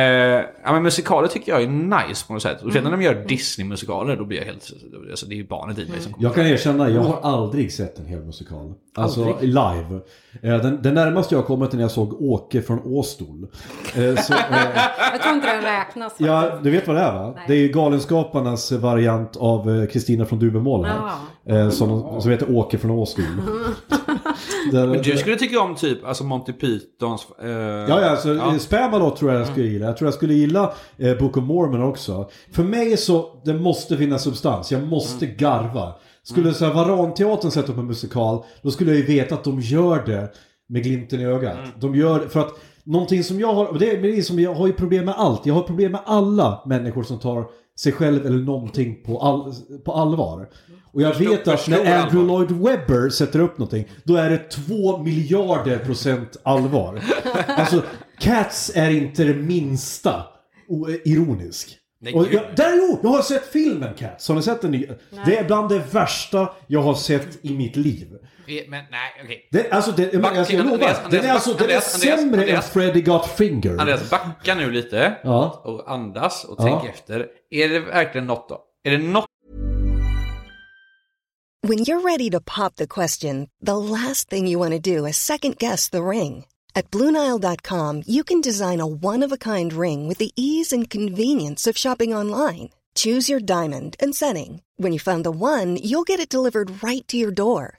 ja, men musikaler tycker jag är nice på något sätt. Och sen när de gör Disney-musikaler då blir jag helt... Alltså det är ju barnet i mig som kommer. Jag kan erkänna, jag har aldrig sett en hel musikal. Alltså live. Eh, Den, den närmaste jag har kommit till när jag såg Åke från Åstol. Eh, Så, eh, Jag tror inte den räknas. ja, du vet vad det är va? Nej. Det är ju Galenskaparnas variant av eh, Kristina från Duvemåla. Eh, Som, som heter Åke från Åstol. Den- Men du skulle tycka om typ, alltså Monty Pythons... Eh, Ja, ja, alltså, ja. Spamalot tror jag jag skulle gilla. Jag tror jag skulle gilla eh, Book of Mormon också. För mig så, det måste finnas substans. Jag måste garva. Skulle så här, Varanteatern sätta upp en musikal, då skulle jag ju veta att de gör det med glimten i ögat. De gör det för att någonting som jag har, och det är, det är som jag har ju problem med allt. Jag har problem med alla människor som tar sig själv eller någonting på, all, på allvar. Och jag vet att när Andrew. Lloyd Webber sätter upp någonting, då är det två miljarder procent allvar. Alltså, Cats är inte det minsta ironisk. Nej, Och jag, där, jo, jag har sett filmen Cats. Har ni sett den nya? Det är bland det värsta jag har sett i mitt liv. Men nej, okej. Det, alltså, det, Back- alltså, jag lovar, Andreas, den är, Andreas, alltså, den är Andreas, Andreas, sämre Andreas. än Freddy Got Finger. Andreas, backa nu lite. Ja. Och andas och Ja. tänk efter. Är det verkligen något då? Är det något When you're ready to pop the question, the last thing you want to do is second guess the ring. At Bluenile.com, you can design a one of a kind ring with the ease and convenience of shopping online. Choose your diamond and setting. When you find the one, you'll get it delivered right to your door.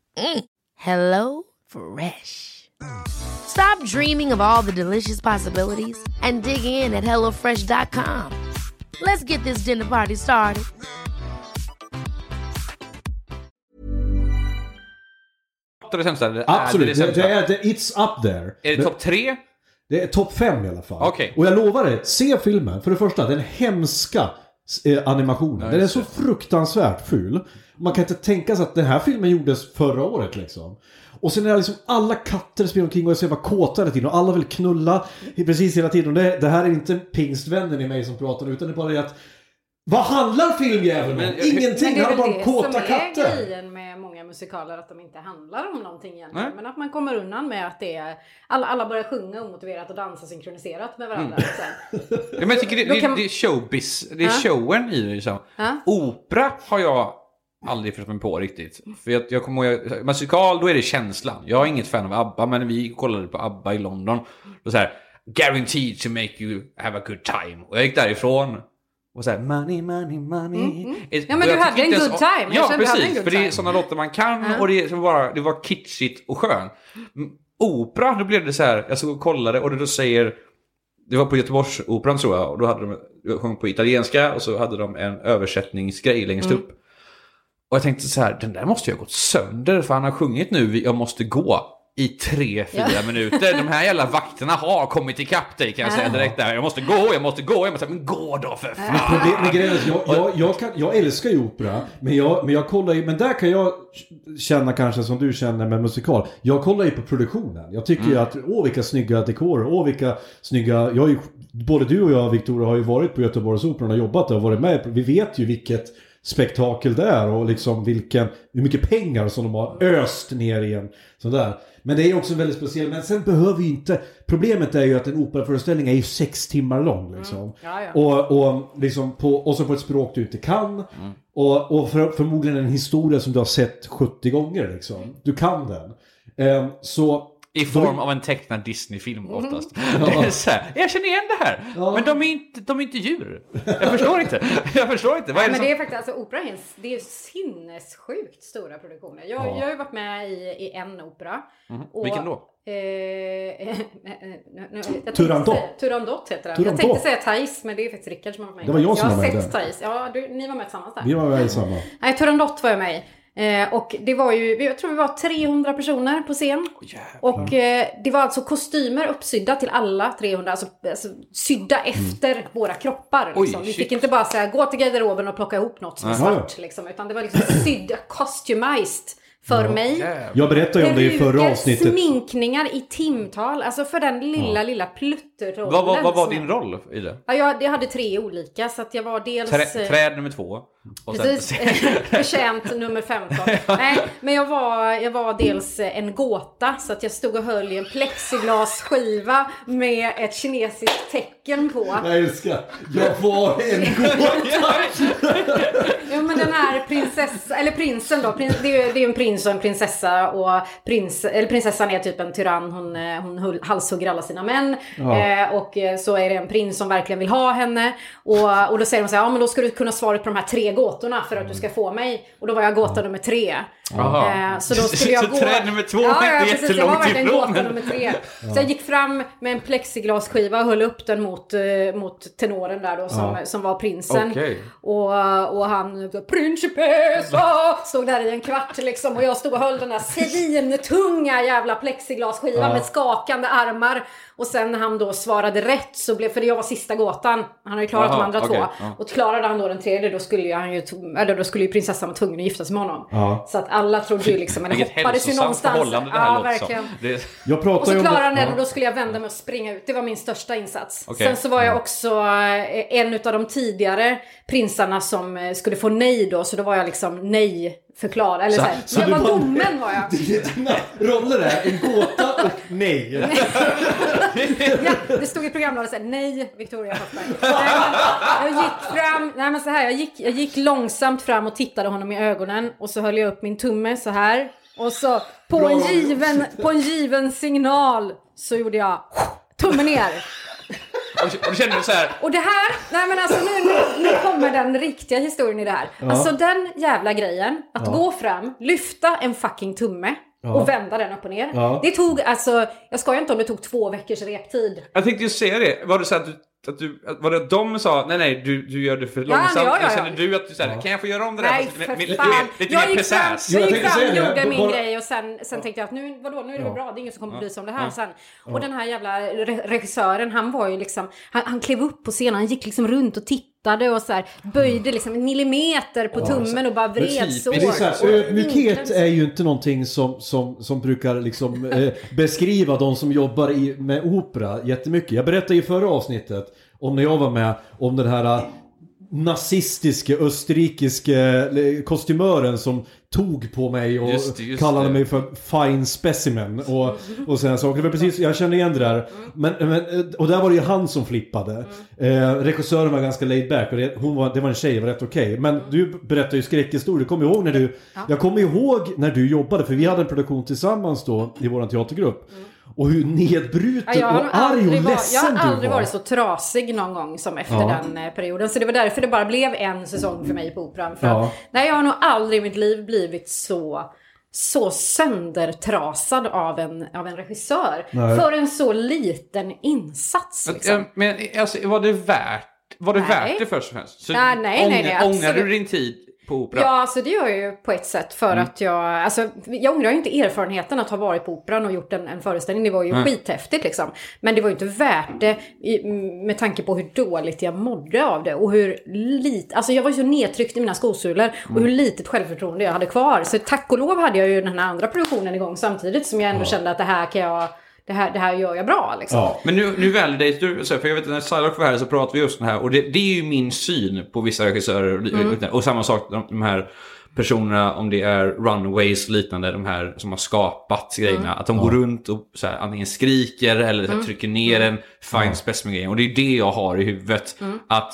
Mm. Hello Fresh. Stop dreaming of all the delicious possibilities and dig in at HelloFresh.com. Let's get this dinner party started. är det sämsta? Eller Absolut, Är det, det, det, är, det, it's up there. är det topp tre? Det är topp fem i alla fall. Okej. Och jag lovar dig, se filmen. För det första, den hemska eh, animationen. den är så fruktansvärt ful. Man kan inte tänka sig att den här filmen gjordes förra året liksom. Och sen är det liksom alla katter springer omkring och är så jävla kåta hela tiden och alla vill knulla precis hela tiden. Och det, det här är inte pingstvännen i mig som pratar utan det är bara det att vad handlar filmjäveln om? Men- Ingenting, Men det han är har väl bara det kåta som är katter. grejen med många musikaler, att de inte handlar om någonting egentligen. Nej. Men att man kommer undan med att det är, alla, alla börjar sjunga omotiverat och dansa synkroniserat med varandra. Mm. Sen. Ja, men jag tycker det, det, kan- det är showbiz. Det är Ja. showen i det liksom. Opera har jag aldrig förstått mig på riktigt. För jag, jag kommer ihåg, musikal då är det känslan. Jag är inget fan av ABBA men vi kollade på ABBA i London. Då så här, guaranteed to make you have a good time. Och jag gick därifrån och så här, money, money, money. Mm, Ja, men du hade en good time. Jag Ja, precis. För det är time. sådana låtar man kan Ja. och det, bara, det var kitschigt och skönt. Mm, Opera, då blev det så här, jag såg och kollade och då säger det var på Göteborgsoperan tror jag och då hade de sjöng på italienska och så hade de en översättningsgrej längst Mm. upp. Och jag tänkte så här, den där måste ju ha gått sönder för han har sjungit nu Jag måste gå i tre, fyra minuter. De här jävla vakterna har kommit ikapp dig kan jag säga direkt där. Jag måste gå, jag måste gå, jag måste... Men gå då för fan! Problem, men grejen är jag, jag, jag, kan, jag älskar ju opera, men jag, men jag kollar ju, men där kan jag känna kanske som du känner med musikal. Jag kollar ju på produktionen. Jag tycker ju att, åh vilka snygga dekorer, åh vilka snygga, jag ju, både du och jag Victoria har ju varit på Göteborgsoperan och jobbat där och varit med. Vi vet ju vilket spektakel det är och liksom vilken, hur mycket pengar som de har öst ner i en sån där. Men det är också väldigt speciellt. Men sen behöver ju inte... Problemet är ju att en operaföreställning är ju sex timmar lång liksom. Ja, ja. Och, och, liksom på, och så på ett språk du inte kan. Och, och för, förmodligen en historia som du har sett 70 gånger liksom. Du kan den. Ehm, så... I form av en tecknad Disney-film oftast. Det är så här, jag känner igen det här. Ja. Men de är, inte, de är inte djur. Jag förstår inte. Jag förstår inte. Vad är det Men som... det är faktiskt, alltså opera är, en, det är sinnessjukt stora produktioner. Jag, jag har ju varit med i, i en opera. Och, Vilken då? Eh, nu, nu, jag tänkte Turandot. säga- Turandot heter den. Turandot. Jag tänkte säga Thais, men det är faktiskt Rickard som har varit med. Det var jag som jag var med har i sett. Thais. Ja, du, ni var med tillsammans där. Vi var väl samma. Nej, Turandot var jag med i. Eh, och det var ju, jag tror vi var 300 personer på scen. och eh, det var alltså kostymer uppsydda till alla 300, alltså, alltså sydda efter våra kroppar. Oj, Liksom. Vi shit. fick inte bara säga gå till garderoben och plocka ihop något som är svart. Liksom, utan det var liksom sydd, customized för mig. Jag berättade ju om det i förra avsnittet. sminkningar i timtal. Alltså för den lilla, lilla plutterrollen. Vad, vad, vad var din roll i det? Ja, jag, jag hade tre olika. Så att jag var dels... Trä, eh, träd nummer två. Och Precis, förtjänt nummer 15. Nej, men jag var, jag var dels en gåta så att jag stod och höll i en plexiglasskiva med ett kinesiskt tecken på. Jag älskar. Jag var en gåta. Ja men den här prinsessa, eller prinsen då. Prins, det, är, det är en prins och en prinsessa. Och prins, eller prinsessan är typ en tyrann. Hon, eh, hon halshugger alla sina män. Ja. Eh, och eh, så är det en prins som verkligen vill ha henne. Och, och då säger de så här, ja men då ska du kunna svaret på de här tre gåtorna för att du ska få mig. Och då var jag gåta nummer tre. Eh, så då skulle jag Så gå... träd nummer två ja, är ja, inte precis, Jag var jättelångt verkligen ifrån, gåta men- nummer tre. Så jag gick fram med en plexiglasskiva och höll upp den mot, eh, mot tenoren där då som, som var prinsen. Okej. Och, och han Principessa stod där i en kvart liksom och jag stod och höll den där svintunga jävla plexiglasskivan Ja. med skakande armar. Och sen när han då svarade rätt så blev, för jag var sista gåtan, han hade ju klarat Jaha, de andra okej, två. ja. Och klarade han då den tredje då skulle han ju, eller då skulle ju prinsessan vara tvungen att gifta sig med honom. Ja. Så att alla trodde ju liksom, eller Vilket hoppades ju någonstans. förhållande det här ja, verkligen. Det, Jag Och så klarade han det. och då skulle jag vända mig och springa ut. Det var min största insats. Okej. Sen så var jag också eh, en av de tidigare prinsarna som eh, skulle få nej då. Så då var jag liksom nej förklarad. Eller så, här, så jag du var bara- domaren var jag. Dina roller är en gåta och nej. Ja, det stod i programbladet såhär, nej Victoria Forsberg. Jag gick fram, nej men så här, jag gick, jag gick långsamt fram och tittade honom i ögonen och så höll jag upp min tumme så här. Och så på Bra en given, på en given signal så gjorde jag tummen ner. Och, och då kände du så här, Och det här, nej men alltså nu, nu, nu kommer den riktiga historien i det här. Alltså den jävla grejen, att gå fram, lyfta en fucking tumme och vända den upp och ner. Ja. Det tog alltså, jag skojar inte om det tog två veckors reptid. jag tänkte ju säga det. Var det så att du, att du, att- var det att de sa nej nej du, du gör det för Ja, långsamt? ja, ja, ja. kände du att du så här, kan jag få göra om det där? Nej Fast för fan. Lite, lite jag gick fram, jag jag gick fram det. gjorde min grej och sen, sen tänkte jag att nu, vadå, nu är det bra, det är ingen som kommer bry sig om det här sen. Och den här jävla re- regissören, han var ju liksom, han, han klev upp på scenen, han gick liksom runt och tittade och så här, böjde liksom en millimeter på tummen och bara vred typiskt. så. Men det är så här, ödmjukhet är ju inte någonting som, som, som brukar liksom, eh, beskriva de som jobbar i, med opera jättemycket. Jag berättade i förra avsnittet om när jag var med om den här nazistiske österrikiske eh, kostymören som tog på mig och Just det, just kallade det. mig för fine specimen och, och sådana saker. Det var precis, jag känner igen det där. Men, men, och där var det ju han som flippade. Eh, regissören var ganska laid back och det, hon var, det var en tjej, det var rätt okej. Men du berättar ju skräckhistorier. Kommer du ihåg när du... Jag kommer ihåg när du jobbade, för vi hade en produktion tillsammans då i vår teatergrupp. Och hur nedbruten Ja, jag har, och arg och aldrig, var, ledsen jag har aldrig var. varit så trasig någon gång som efter Ja. den eh, perioden. Så det var därför det bara blev en säsong för mig på Operan. För Ja. att, nej, jag har nog aldrig i mitt liv blivit så, så söndertrasad av en, av en regissör. Nej. För en så liten insats. Liksom. Ja, Men alltså, var det värt, var det Nej. värt det först och främst? Så nej, nej, nej, ångrar- Ångrar absolut. du din tid på opera? Ja, alltså det gör jag ju på ett sätt för Mm. att jag, alltså jag ångrar ju inte erfarenheten att ha varit på Operan och gjort en, en föreställning. Det var ju Nej. skithäftigt liksom. Men det var ju inte värt det i, med tanke på hur dåligt jag mådde av det och hur lite, alltså jag var ju så nedtryckt i mina skosulor och Mm. hur litet självförtroende jag hade kvar. Så tack och lov hade jag ju den här andra produktionen igång samtidigt som jag ändå kände att det här kan jag, det här, det här gör jag bra liksom. Ja. Men nu, nu validates du, för jag vet att när Psylocke var här så pratade vi just om det här och det, det är ju min syn på vissa regissörer. och- Mm. Och samma sak, de, de här personerna, om det är runaways liknande, de här som har skapat Mm. grejerna, att de går runt och så här, antingen skriker eller så här, trycker ner en fine Ja. specimen grej. Och det är det jag har i huvudet. Mm. Att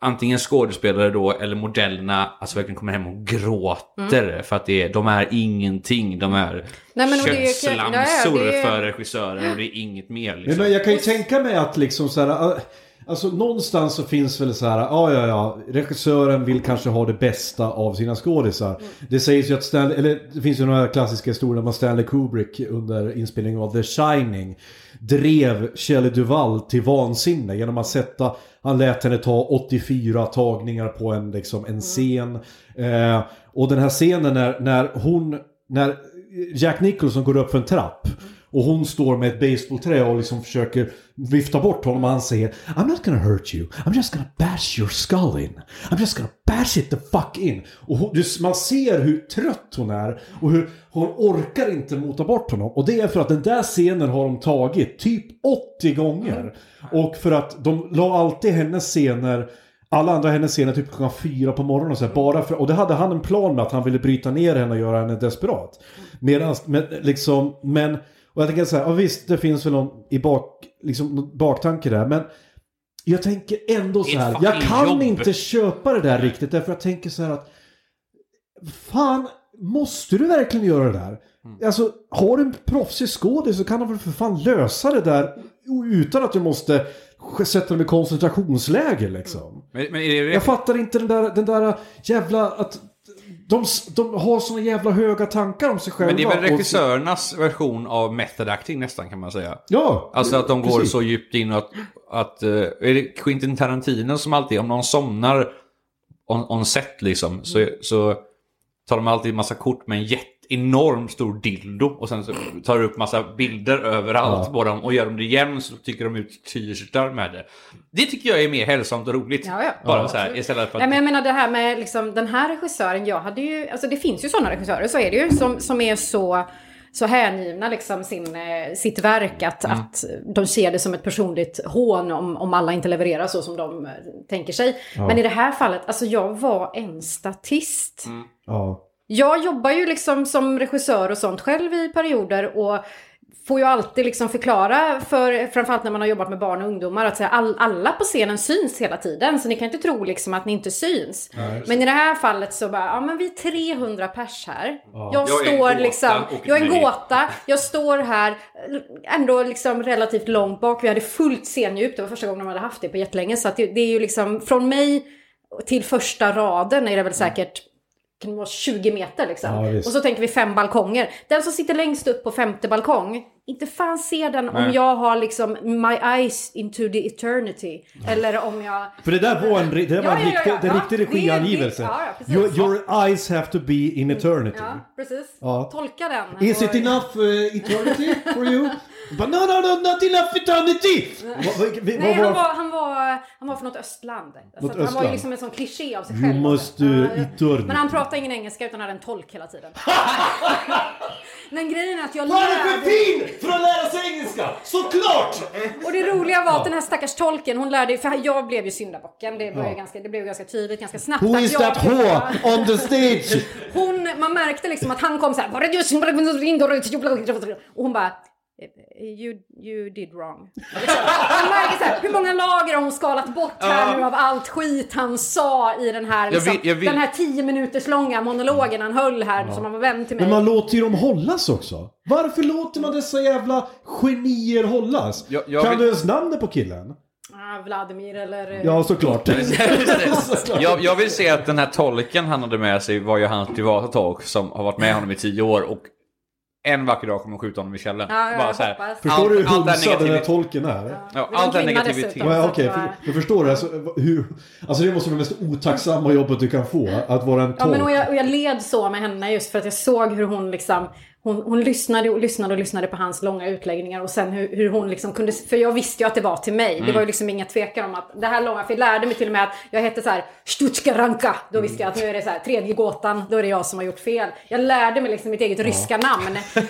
antingen skådespelare då eller modellerna alltså verkligen kommer hem och gråter för att det är, de är ingenting. De är Mm. Köttslamsor är- för regissören och det är inget mer. Liksom. men jag kan ju tänka mig att liksom så här, äh, Alltså någonstans så finns väl så här, ja ja ja, regissören vill kanske ha det bästa av sina skådisar. Det sägs ju att Stanley, eller det finns ju några klassiska historier om Stanley Kubrick under inspelningen av The Shining drev Shelley Duvall till vansinne genom att sätta, han lät henne ta 84 tagningar på en, liksom, en scen. Eh, och den här scenen när, när hon, när Jack Nicholson går upp för en trapp och hon står med ett baseballträ och liksom försöker vifta bort honom och han säger I'm not gonna hurt you, I'm just gonna bash your skull in. I'm just gonna bash it the fuck in. Och hon, man ser hur trött hon är och hur hon orkar inte mota bort honom. Och det är för att den där scenen har de tagit typ 80 gånger. Och för att de la alltid hennes scener alla andra hennes scener typ klockan fyra på morgonen och så här, bara för, och det hade han en plan med att han ville bryta ner henne och göra henne desperat. Medan, men liksom, men, och jag tänker så här, ja visst det finns väl någon i bak, liksom baktanke där, men jag tänker ändå så här, jag kan jobb. inte köpa det där riktigt därför jag tänker så här att fan, måste du verkligen göra det där? Mm. Alltså, har du en proffsig skådis så kan han väl för fan lösa det där utan att du måste sätta dem i koncentrationsläge liksom. Men, men är det, Jag fattar inte den där, den där jävla att de, de har såna jävla höga tankar om sig själva. men det är väl och- regissörernas version av method acting nästan kan man säga. Ja, Alltså att de går precis. så djupt in och att, att eh, är det Quentin Tarantino som alltid, om någon somnar on, on set liksom, så, så tar de alltid massa kort med en jätte enormt stor dildo och sen så tar de upp massa bilder överallt Ja. på dem och gör de det igen så tycker de ut t-shirtar med det. Det tycker jag är mer hälsosamt och roligt. Ja, ja. Bara så här istället för att... Nej, men jag menar det här med liksom, den här regissören, jag hade ju, alltså det finns ju sådana regissörer, så är det ju, som, som är så, så hängivna liksom sin, eh, sitt verk att, Mm. att de ser det som ett personligt hån om, om alla inte levererar så som de eh, tänker sig. Men i det här fallet, alltså jag var en statist. Mm. ja. Jag jobbar ju liksom som regissör och sånt själv i perioder och får ju alltid liksom förklara för, framförallt när man har jobbat med barn och ungdomar, att säga, all, alla på scenen syns hela tiden. Så ni kan inte tro liksom att ni inte syns. men i det här fallet så bara, ja men vi är 300 pers här. Jag, Jag är en står gåta, liksom, jag är en nej. gåta, jag står här ändå liksom relativt långt bak. Vi hade fullt scendjup, det var första gången de hade haft det på jättelänge. Så att det, det är ju liksom från mig till första raden är det väl säkert kan vara 20 meter liksom. Ja, och så tänker vi fem balkonger. Den som sitter längst upp på femte balkong, inte fan ser den om Nej. jag har liksom my eyes into the eternity. Eller om jag... För det där var en, det där Ja, var en ja, ja, riktig, ja. en Ja, riktig regiangivelse. ja, ja, your, your eyes have to be in eternity. Ja, precis. Ja. Tolka den. Is it enough uh, eternity for you? But no, no, no, not enough eternity! Vi- Nej, han var... var, han, var, han var från något östland. Så Något han var östland. ju liksom en sån kliché av sig You själv. must, uh, Ja, eternity. Men han pratade ingen engelska utan hade en tolk hela tiden. Men grejen är att jag Vad är det för lärde... fin för att lära sig engelska? Såklart! Och det roliga var att den här stackars tolken, hon lärde för jag blev ju syndabocken. Det, var ju ganska, det blev ju ganska tydligt, ganska snabbt. Who is that whore on the stage? Hon, man märkte liksom att han kom så här. "Var det just- Och hon bara. You, you did wrong. Man märker så här, hur många lager har hon skalat bort här nu av allt skit han sa i den här, liksom, vill- jag vill- den här tio minuters långa monologen han höll här som han var vän till mig. Men man låter ju dem hållas också. Varför låter man dessa jävla genier hållas? Jag- jag kan vill- du ens namnet på killen? Ah, Vladimir eller... Ja, såklart. jag, jag vill se att den här tolken han hade med sig var ju hans privata tolk som har varit med honom i tio år och en vacker dag kommer de skjuta honom i källaren. Ja, jag Bara så här. Förstår du hur allt det här hunsad den här tolken är? Ja, Det var allt det kvinna negativitet. Ja, okej, det var- för, för förstår du? Alltså, hur, alltså det måste vara det mest otacksamma jobbet du kan få. Att vara en Ja, tolk. men och jag, och jag led så med henne just för att jag såg hur hon liksom hon, hon lyssnade och lyssnade och lyssnade på hans långa utläggningar och sen hur, hur hon liksom kunde, för jag visste ju att det var till mig. Det var ju liksom inga tvekan om att det här långa, för jag lärde mig till och med att jag hette så här Stutskaranka. Då visste jag att nu är det så här tredje gåtan, då är det jag som har gjort fel. Jag lärde mig liksom mitt eget ryska namn.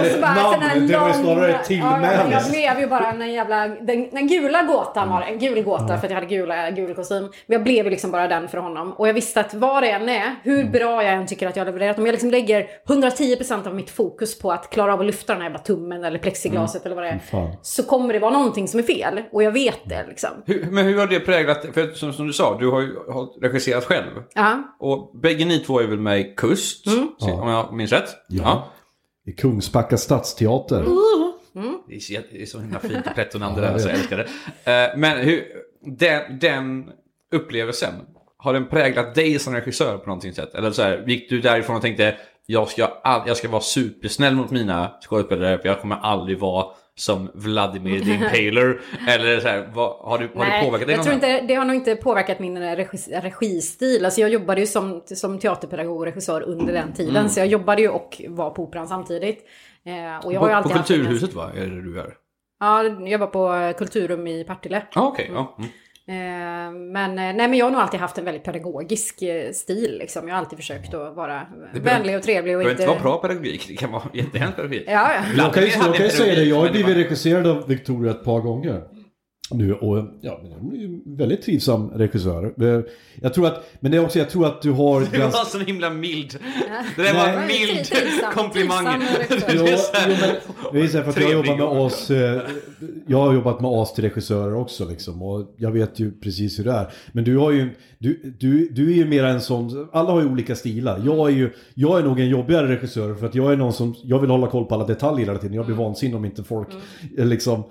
Och så bara, namn, den här det var ju snarare ett Ja, jag blev ju bara en jävla, den, den gula gåtan var det, en gul gåta för att jag hade gula, gul kostym. Men jag blev ju liksom bara den för honom. Och jag visste att vad det än är, hur Mm. bra jag än tycker att jag har levererat, om jag liksom lägger 110% av mitt fokus på att klara av att lyfta den här jävla tummen eller plexiglaset eller vad det är. Mm. Fan. Så kommer det vara någonting som är fel. Och jag vet det liksom. Hur, men hur har det präglat, för som, som du sa, du har ju har regisserat själv. Ja. Och bägge ni två är väl med i Kust, Mm. om jag minns rätt? Ja. I Kungsbacka stadsteater. Det är så, det är så himla fint och prettonande där, så jag älskar det. Eh, Men hur, den, den upplevelsen, har den präglat dig som regissör på någonting sätt? Eller så här, gick du därifrån och tänkte jag ska, all, jag ska vara supersnäll mot mina skådespelare för jag kommer aldrig vara som Vladimir the Impaler? Eller så här, vad, har, du, har det påverkat dig jag tror inte, det har nog inte påverkat min regis, registil. Alltså jag jobbade ju som, som teaterpedagog och regissör under den tiden. Mm. Så jag jobbade ju och var på operan samtidigt. Eh, och jag har På, på alltid en Kulturhuset va? Är det du gör? Ja, jag var på Kulturum i Partille. Ah, Okej, ja. Mm. Eh, Men, eh, nej, men jag har nog alltid haft en väldigt pedagogisk eh, stil. Liksom. Jag har alltid försökt att vara vänlig och trevlig. Och Det behöver inte... vara bra pedagogik, det kan vara jättehemsk pedagogik. Ja, ja. Jag kan ju, säga det, jag har blivit regisserad av Victoria ett par gånger. Nu och ja, väldigt trivsam regissör. Eh, Jag tror att, men det är också, jag tror att du har Det ganska... var så himla mild. Det där var Nej. en mild komplimang. trivsam för att jag jobbar med as, eh, jag har jobbat med as till regissörer också liksom och jag vet ju precis hur det är. Men du har ju, du, du, du är ju mer en sån, alla har ju olika stilar. Jag är ju, jag är nog en jobbigare regissör för att jag är någon som, jag vill hålla koll på alla detaljer hela tiden. Jag blir vansinnig om inte folk eh, liksom,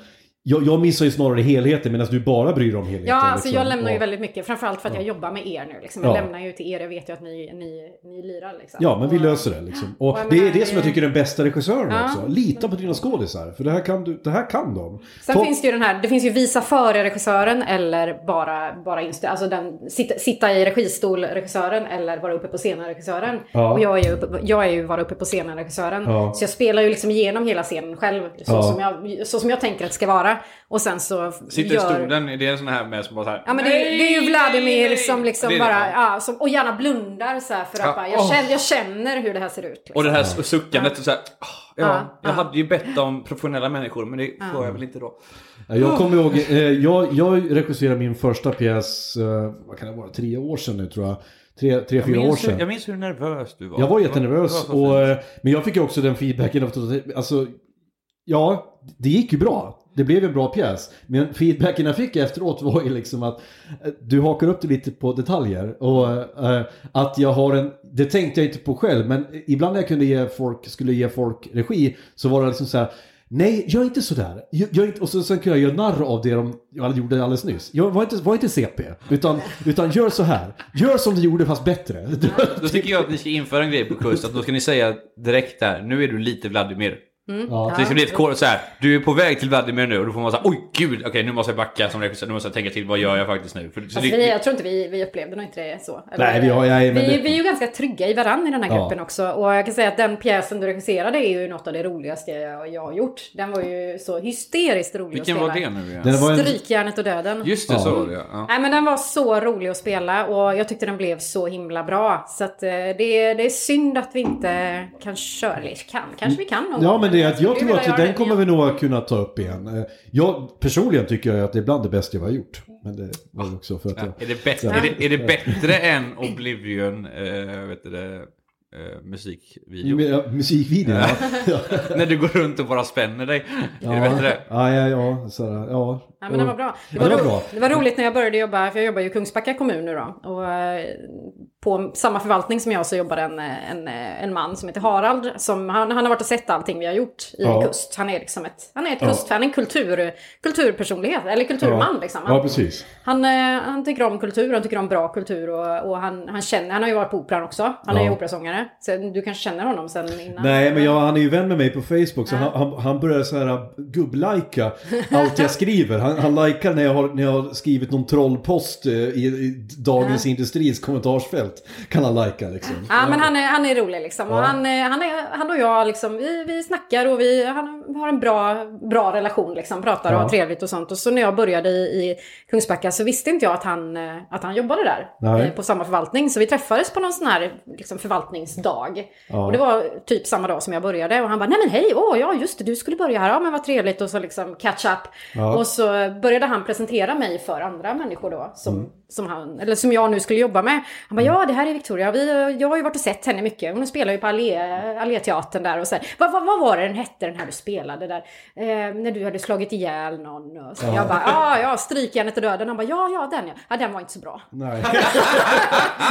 jag, jag missar ju snarare helheten medan du bara bryr dig om helheten. Ja, alltså liksom. jag lämnar ju väldigt mycket. Framförallt för att jag jobbar med er nu. Liksom. Jag Ja. lämnar ju till er. Jag vet ju att ni, ni, ni lirar. Liksom. Ja, men vi löser det liksom. Och och det är det som jag tycker är den bästa regissören Ja. också. Lita på dina skådisar, för det här kan, du, det här kan de. Sen Ta- finns det ju den här, det finns ju visa före-regissören eller bara, bara inst- alltså den, sitta, sitta i registol-regissören eller vara uppe på scenen-regissören. Ja. Och jag är, ju, uppe- jag är ju vara uppe på scenen-regissören. Ja. Så jag spelar ju liksom igenom hela scenen själv, så, Ja. som, jag, så som jag tänker att det ska vara. Och sen så Sitter i gör... stolen, det är en sån här med som bara så här. Ja men det, är- det är ju Vladimir nej. som liksom Det det, bara, ja. ja, som, och gärna blundar så här för att Ja. bara, jag, Åh. känner, jag känner hur det här ser ut. Liksom. Och det här suckandet och så här. "Ah, Ja, Ja, jag ja. hade ju bett om professionella människor men det får jag väl inte då. Ja, Jag kommer ihåg, eh, jag, jag regisserade min första pjäs, eh, vad kan det vara, tre år sedan nu tror jag. Tre, tre fyra år minns, hur, sedan. jag minns hur nervös du var. Jag var Det jättenervös, det var och, eh, men jag fick ju också den feedbacken. av- Alltså, ja, det gick ju bra. Det blev en bra pjäs. Men feedbacken jag fick efteråt var ju liksom att eh, du hakar upp dig lite på detaljer. Och eh, att jag har en, det tänkte jag inte på själv, men ibland när jag kunde ge folk, skulle ge folk regi så var det liksom så här Nej, gör inte sådär. Gör, gör inte, och så, sen kunde jag göra narr av det de jag gjorde alldeles nyss. Jag var inte, var inte CP, utan, utan gör så här. Gör som du gjorde fast bättre. Då tycker jag att ni ska införa en grej på kurs, att då ska ni säga direkt där, nu är du lite Vladimir. Ja. Så det ska bli ett kår så här, du är på väg till Vladimir nu och då får man säga oj gud, okej nu måste jag backa som regissör, nu måste jag tänka till, vad gör jag faktiskt nu? För, så Fast det, vi, jag tror inte vi, vi upplevde nog inte det så. Eller- Nej, vi har- nej, men vi, det- vi är ju ganska trygga i varandra i den här Ja. gruppen också. Och jag kan säga att den pjäsen du regisserade är ju något av det roligaste jag, jag har gjort. Den var ju så hysteriskt rolig vilken att var spela. det nu igen? Den var en, Strykjärnet och döden. Just det, Ja. så var det ja. ja. Nej men den var så rolig att spela och jag tyckte den blev så himla bra. Så att eh, det, är- det är synd att vi inte kan köra, eller kan, kanske vi kan någon Ja gång. Det att jag tror att den kommer vi nog kunna ta upp igen. Eh, Jag personligen tycker jag att det är bland det bästa jag har gjort. Men det var också för att Ja, jag... är, det bättre, är, det, är det bättre än Oblivion, äh, vet du det, eh, musikvideo? Ja, musikvideon ja. ja. När du går runt och bara spänner dig. Är det bättre? Ja, ja, ja, sådär, ja. Ja, men den var bra. Det var, den var bra. det var roligt när jag började jobba, för jag jobbar ju i Kungsbacka kommun nu då. Och eh, på samma förvaltning som jag så jobbar en, en, en man som heter Harald. Som, han, han har varit och sett allting vi har gjort i Ja. Kust. Han är liksom ett, han är ett Ja. kustfan, en kultur, kulturpersonlighet, eller kulturman ja. liksom. Han, Ja, precis. han, eh, han tycker om kultur, han tycker om bra kultur och, och han, han känner, han har ju varit på operan också. Han är ju operasångare. Så du kanske känner honom sen innan? Nej, men jag, han är ju vän med mig på Facebook så han, han, han börjar så här gubblajka allt jag skriver. Han, han likar när jag, har, när jag har skrivit någon trollpost eh, i, i Dagens Industris kommentarsfält. Kan han lajka liksom. Ja, men han är, han är rolig liksom. Och Ja. han, eh, han, är, han och jag liksom, vi, vi snackar och vi han har en bra, bra relation liksom. Pratar och Ja. har trevligt och sånt. Och så när jag började i, i Kungsbacka så visste inte jag att han, eh, att han jobbade där. Nej. På samma förvaltning. Så vi träffades på någon sån här liksom, förvaltningsdag. Ja. Och det var typ samma dag som jag började. Och han bara, nej men hej, åh ja just det, du skulle börja här. Ja men vad trevligt. Och så liksom catch up. Ja. Och så började han presentera mig för andra människor då. Som, Mm som, han, eller som jag nu skulle jobba med. Han bara, ja det här är Victoria. Vi, jag har ju varit och sett henne mycket. Hon spelar ju på Allé, Alléteatern där. Och så vad, vad, vad var det den hette den här du spelade där? Eh, när du hade slagit ihjäl någon. Och så. Jag bara, ja ja, Strykjärnet och döden. Han bara, ja ja den ja. Ja den var inte så bra. Nej.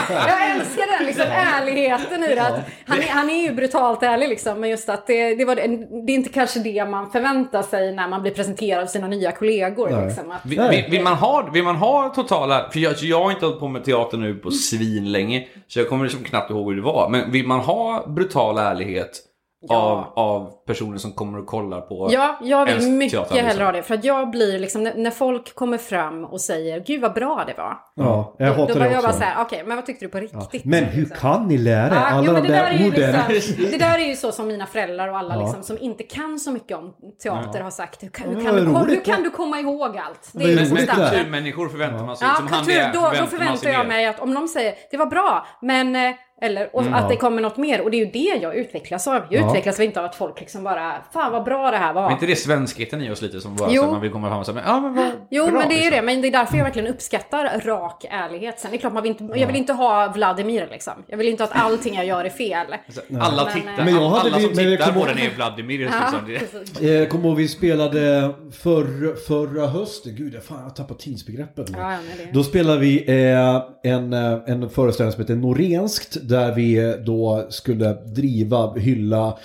Jag älskar den liksom, ärligheten i det. Att han, är, han är ju brutalt ärlig liksom, men just att det, det, var, det är inte kanske det man förväntar sig när man blir presenterad av sina nya kollegor. Liksom, att, vill, vill, man ha, vill man ha totala... För jag, så jag har inte hållit på med teater nu på svin länge Så jag kommer liksom knappt ihåg hur det var. Men vill man ha brutal ärlighet Ja. av, av personer som kommer och kollar på Ja, jag vill mycket teater, liksom? hellre ha det. För att jag blir liksom, när, när folk kommer fram och säger Gud vad bra det var. Ja, jag då hatar var det jag bara också. så här, okej, men vad tyckte du på riktigt? Men hur Liksom. kan ni lära er Ja, alla men de det, där är där ju orden? liksom, det där är ju så som mina föräldrar och alla Ja. liksom, som inte kan så mycket om teater har sagt. Hur kan, hur Ja, kan, du, hur ja. kan du komma ihåg allt? Det är Men, liksom men kulturmänniskor förväntar man sig. Ja, som han kultur, är, då, då man förväntar sig jag mer. mig att om de säger det var bra, men eh, Eller, och att det kommer något mer. Och det är ju det jag utvecklas av. Jag Ja. utvecklas väl inte av att folk liksom bara, fan vad bra det här var. Men inte det svenskheten i oss lite som bara Jo. så man vill komma fram och säga men, ja men vad Jo, bra, men det är ju liksom. det. Men det är därför jag verkligen uppskattar rak ärlighet. Sen är det klart, man vill inte, jag vill inte ha Vladimir liksom. Jag vill inte att allting jag gör är fel. Alltså, Alla, Men, tittar, Men jag hade alla som men jag tittar kommer på den är Vladimir. Ja, Liksom. Precis. Eh, Kommer ihåg vi spelade för, förra hösten, gud jag, fan, jag har tappat tidsbegreppet nu. Ja, ja, Då spelade vi eh, en, eh, en föreställning som heter Norenskt där vi då skulle driva, hylla,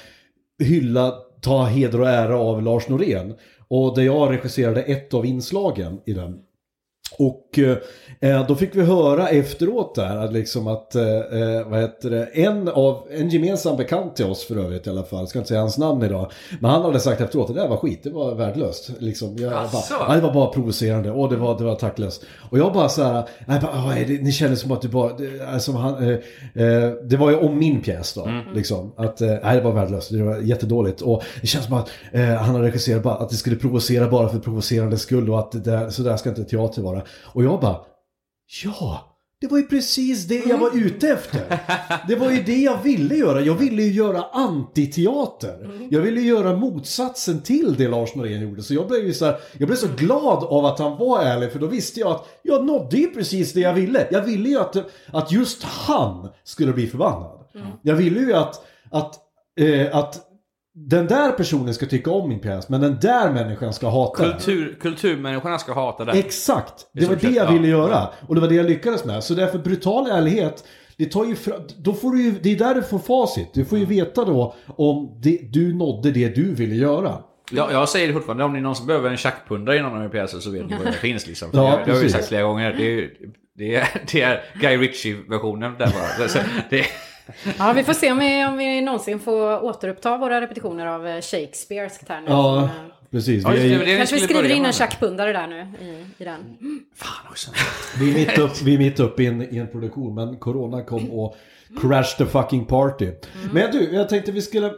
hylla, ta heder och ära av Lars Norén. Och där jag regisserade ett av inslagen i den. Och eh, då fick vi höra efteråt där att liksom att, eh, eh, vad heter det, en av, en gemensam bekant till oss för övrigt i alla fall, ska inte säga hans namn idag, men han hade sagt efteråt att det där var skit, det var värdelöst. Liksom, jag, bara, det var bara provocerande och det var, det var tacklöst. Och jag bara så här, nej, bara, "Åh, det, ni känner som att du bara, det, alltså, han, eh, eh, det var ju om min pjäs då, liksom. Att, eh, nej det var värdelöst, det var jättedåligt. Och det känns som att eh, han har regisserat bara, att det skulle provocera bara för provocerande skull och att det där, så där ska inte teater vara. Och jag bara, ja, det var ju precis det jag var ute efter. Det var ju det jag ville göra. Jag ville ju göra antiteater. Jag ville göra motsatsen till det Lars Norén gjorde. Så jag blev ju så här, jag blev så glad av att han var ärlig för då visste jag att jag nådde ju precis det jag ville. Jag ville ju att, att just han skulle bli förbannad. Jag ville ju att, att, eh, att den där personen ska tycka om min pjäs men den där människan ska hata den. Kultur, kulturmänniskorna ska hata det. Exakt! Det var det jag ja. ville göra. Och det var det jag lyckades med. Så därför brutal ärlighet, det tar ju fra, då får du ju, det är där du får facit. Du får ju veta då om det, du nådde det du ville göra. Jag, jag säger det fortfarande, om ni någonsin behöver en tjackpundare i någon av era pjäser så vet ni vad det finns liksom. Ja, det, det har vi sagt flera gånger. Det är, det är, det är Guy Ritchie-versionen där bara. Det, det, Ja, vi får se om vi, om vi någonsin får återuppta våra repetitioner av eh, Shakespeares här nu. Ja, eh, precis. Ja, Vi är, Kanske vi skriver in en tjackpundare där nu i, i den. Fan också. vi är mitt upp, vi är mitt upp i, en, i en produktion men Corona kom och crash the fucking party. Men du, jag tänkte vi skulle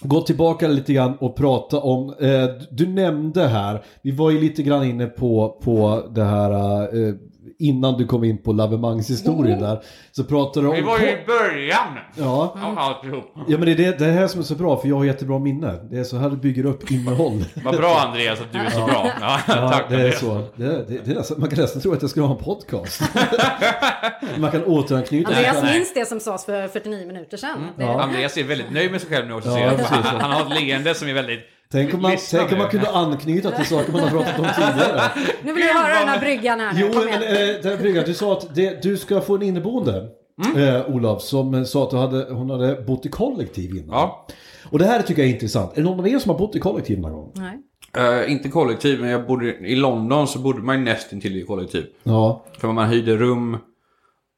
gå tillbaka lite grann och prata om, eh, du nämnde här, vi var ju lite grann inne på, på det här eh, innan du kom in på lavemangshistorien där. Så pratade du om... Vi var ju i början Ja, av alltihop. ja men det är det, det här som är så bra för jag har jättebra minne. Det är så här du bygger upp innehåll. Vad bra Andreas att du är så bra. Ja, Ja, tack det är så. Det, det, det är nästan, man kan nästan tro att jag skulle ha en podcast. man kan återanknyta. Andreas nej. minns det som sades för 49 minuter sedan. Det, Ja. Andreas är väldigt nöjd med sig själv nu också. Ja, han, han har ett leende som är väldigt... Tänk om, man, tänk om man kunde anknyta till saker man har pratat om tidigare. Nu vill jag höra den här bryggan här. Jo, men eh, den här bryggan, du sa att det, du ska få en inneboende. Mm. Eh, Olof, som eh, sa att du hade, hon hade bott i kollektiv innan. Ja. Och det här tycker jag är intressant. Är det någon av er som har bott i kollektiv någon gång? Nej. Eh, inte kollektiv, men jag bodde, i London så bodde man ju nästintill i kollektiv. Ja. För man hyrde rum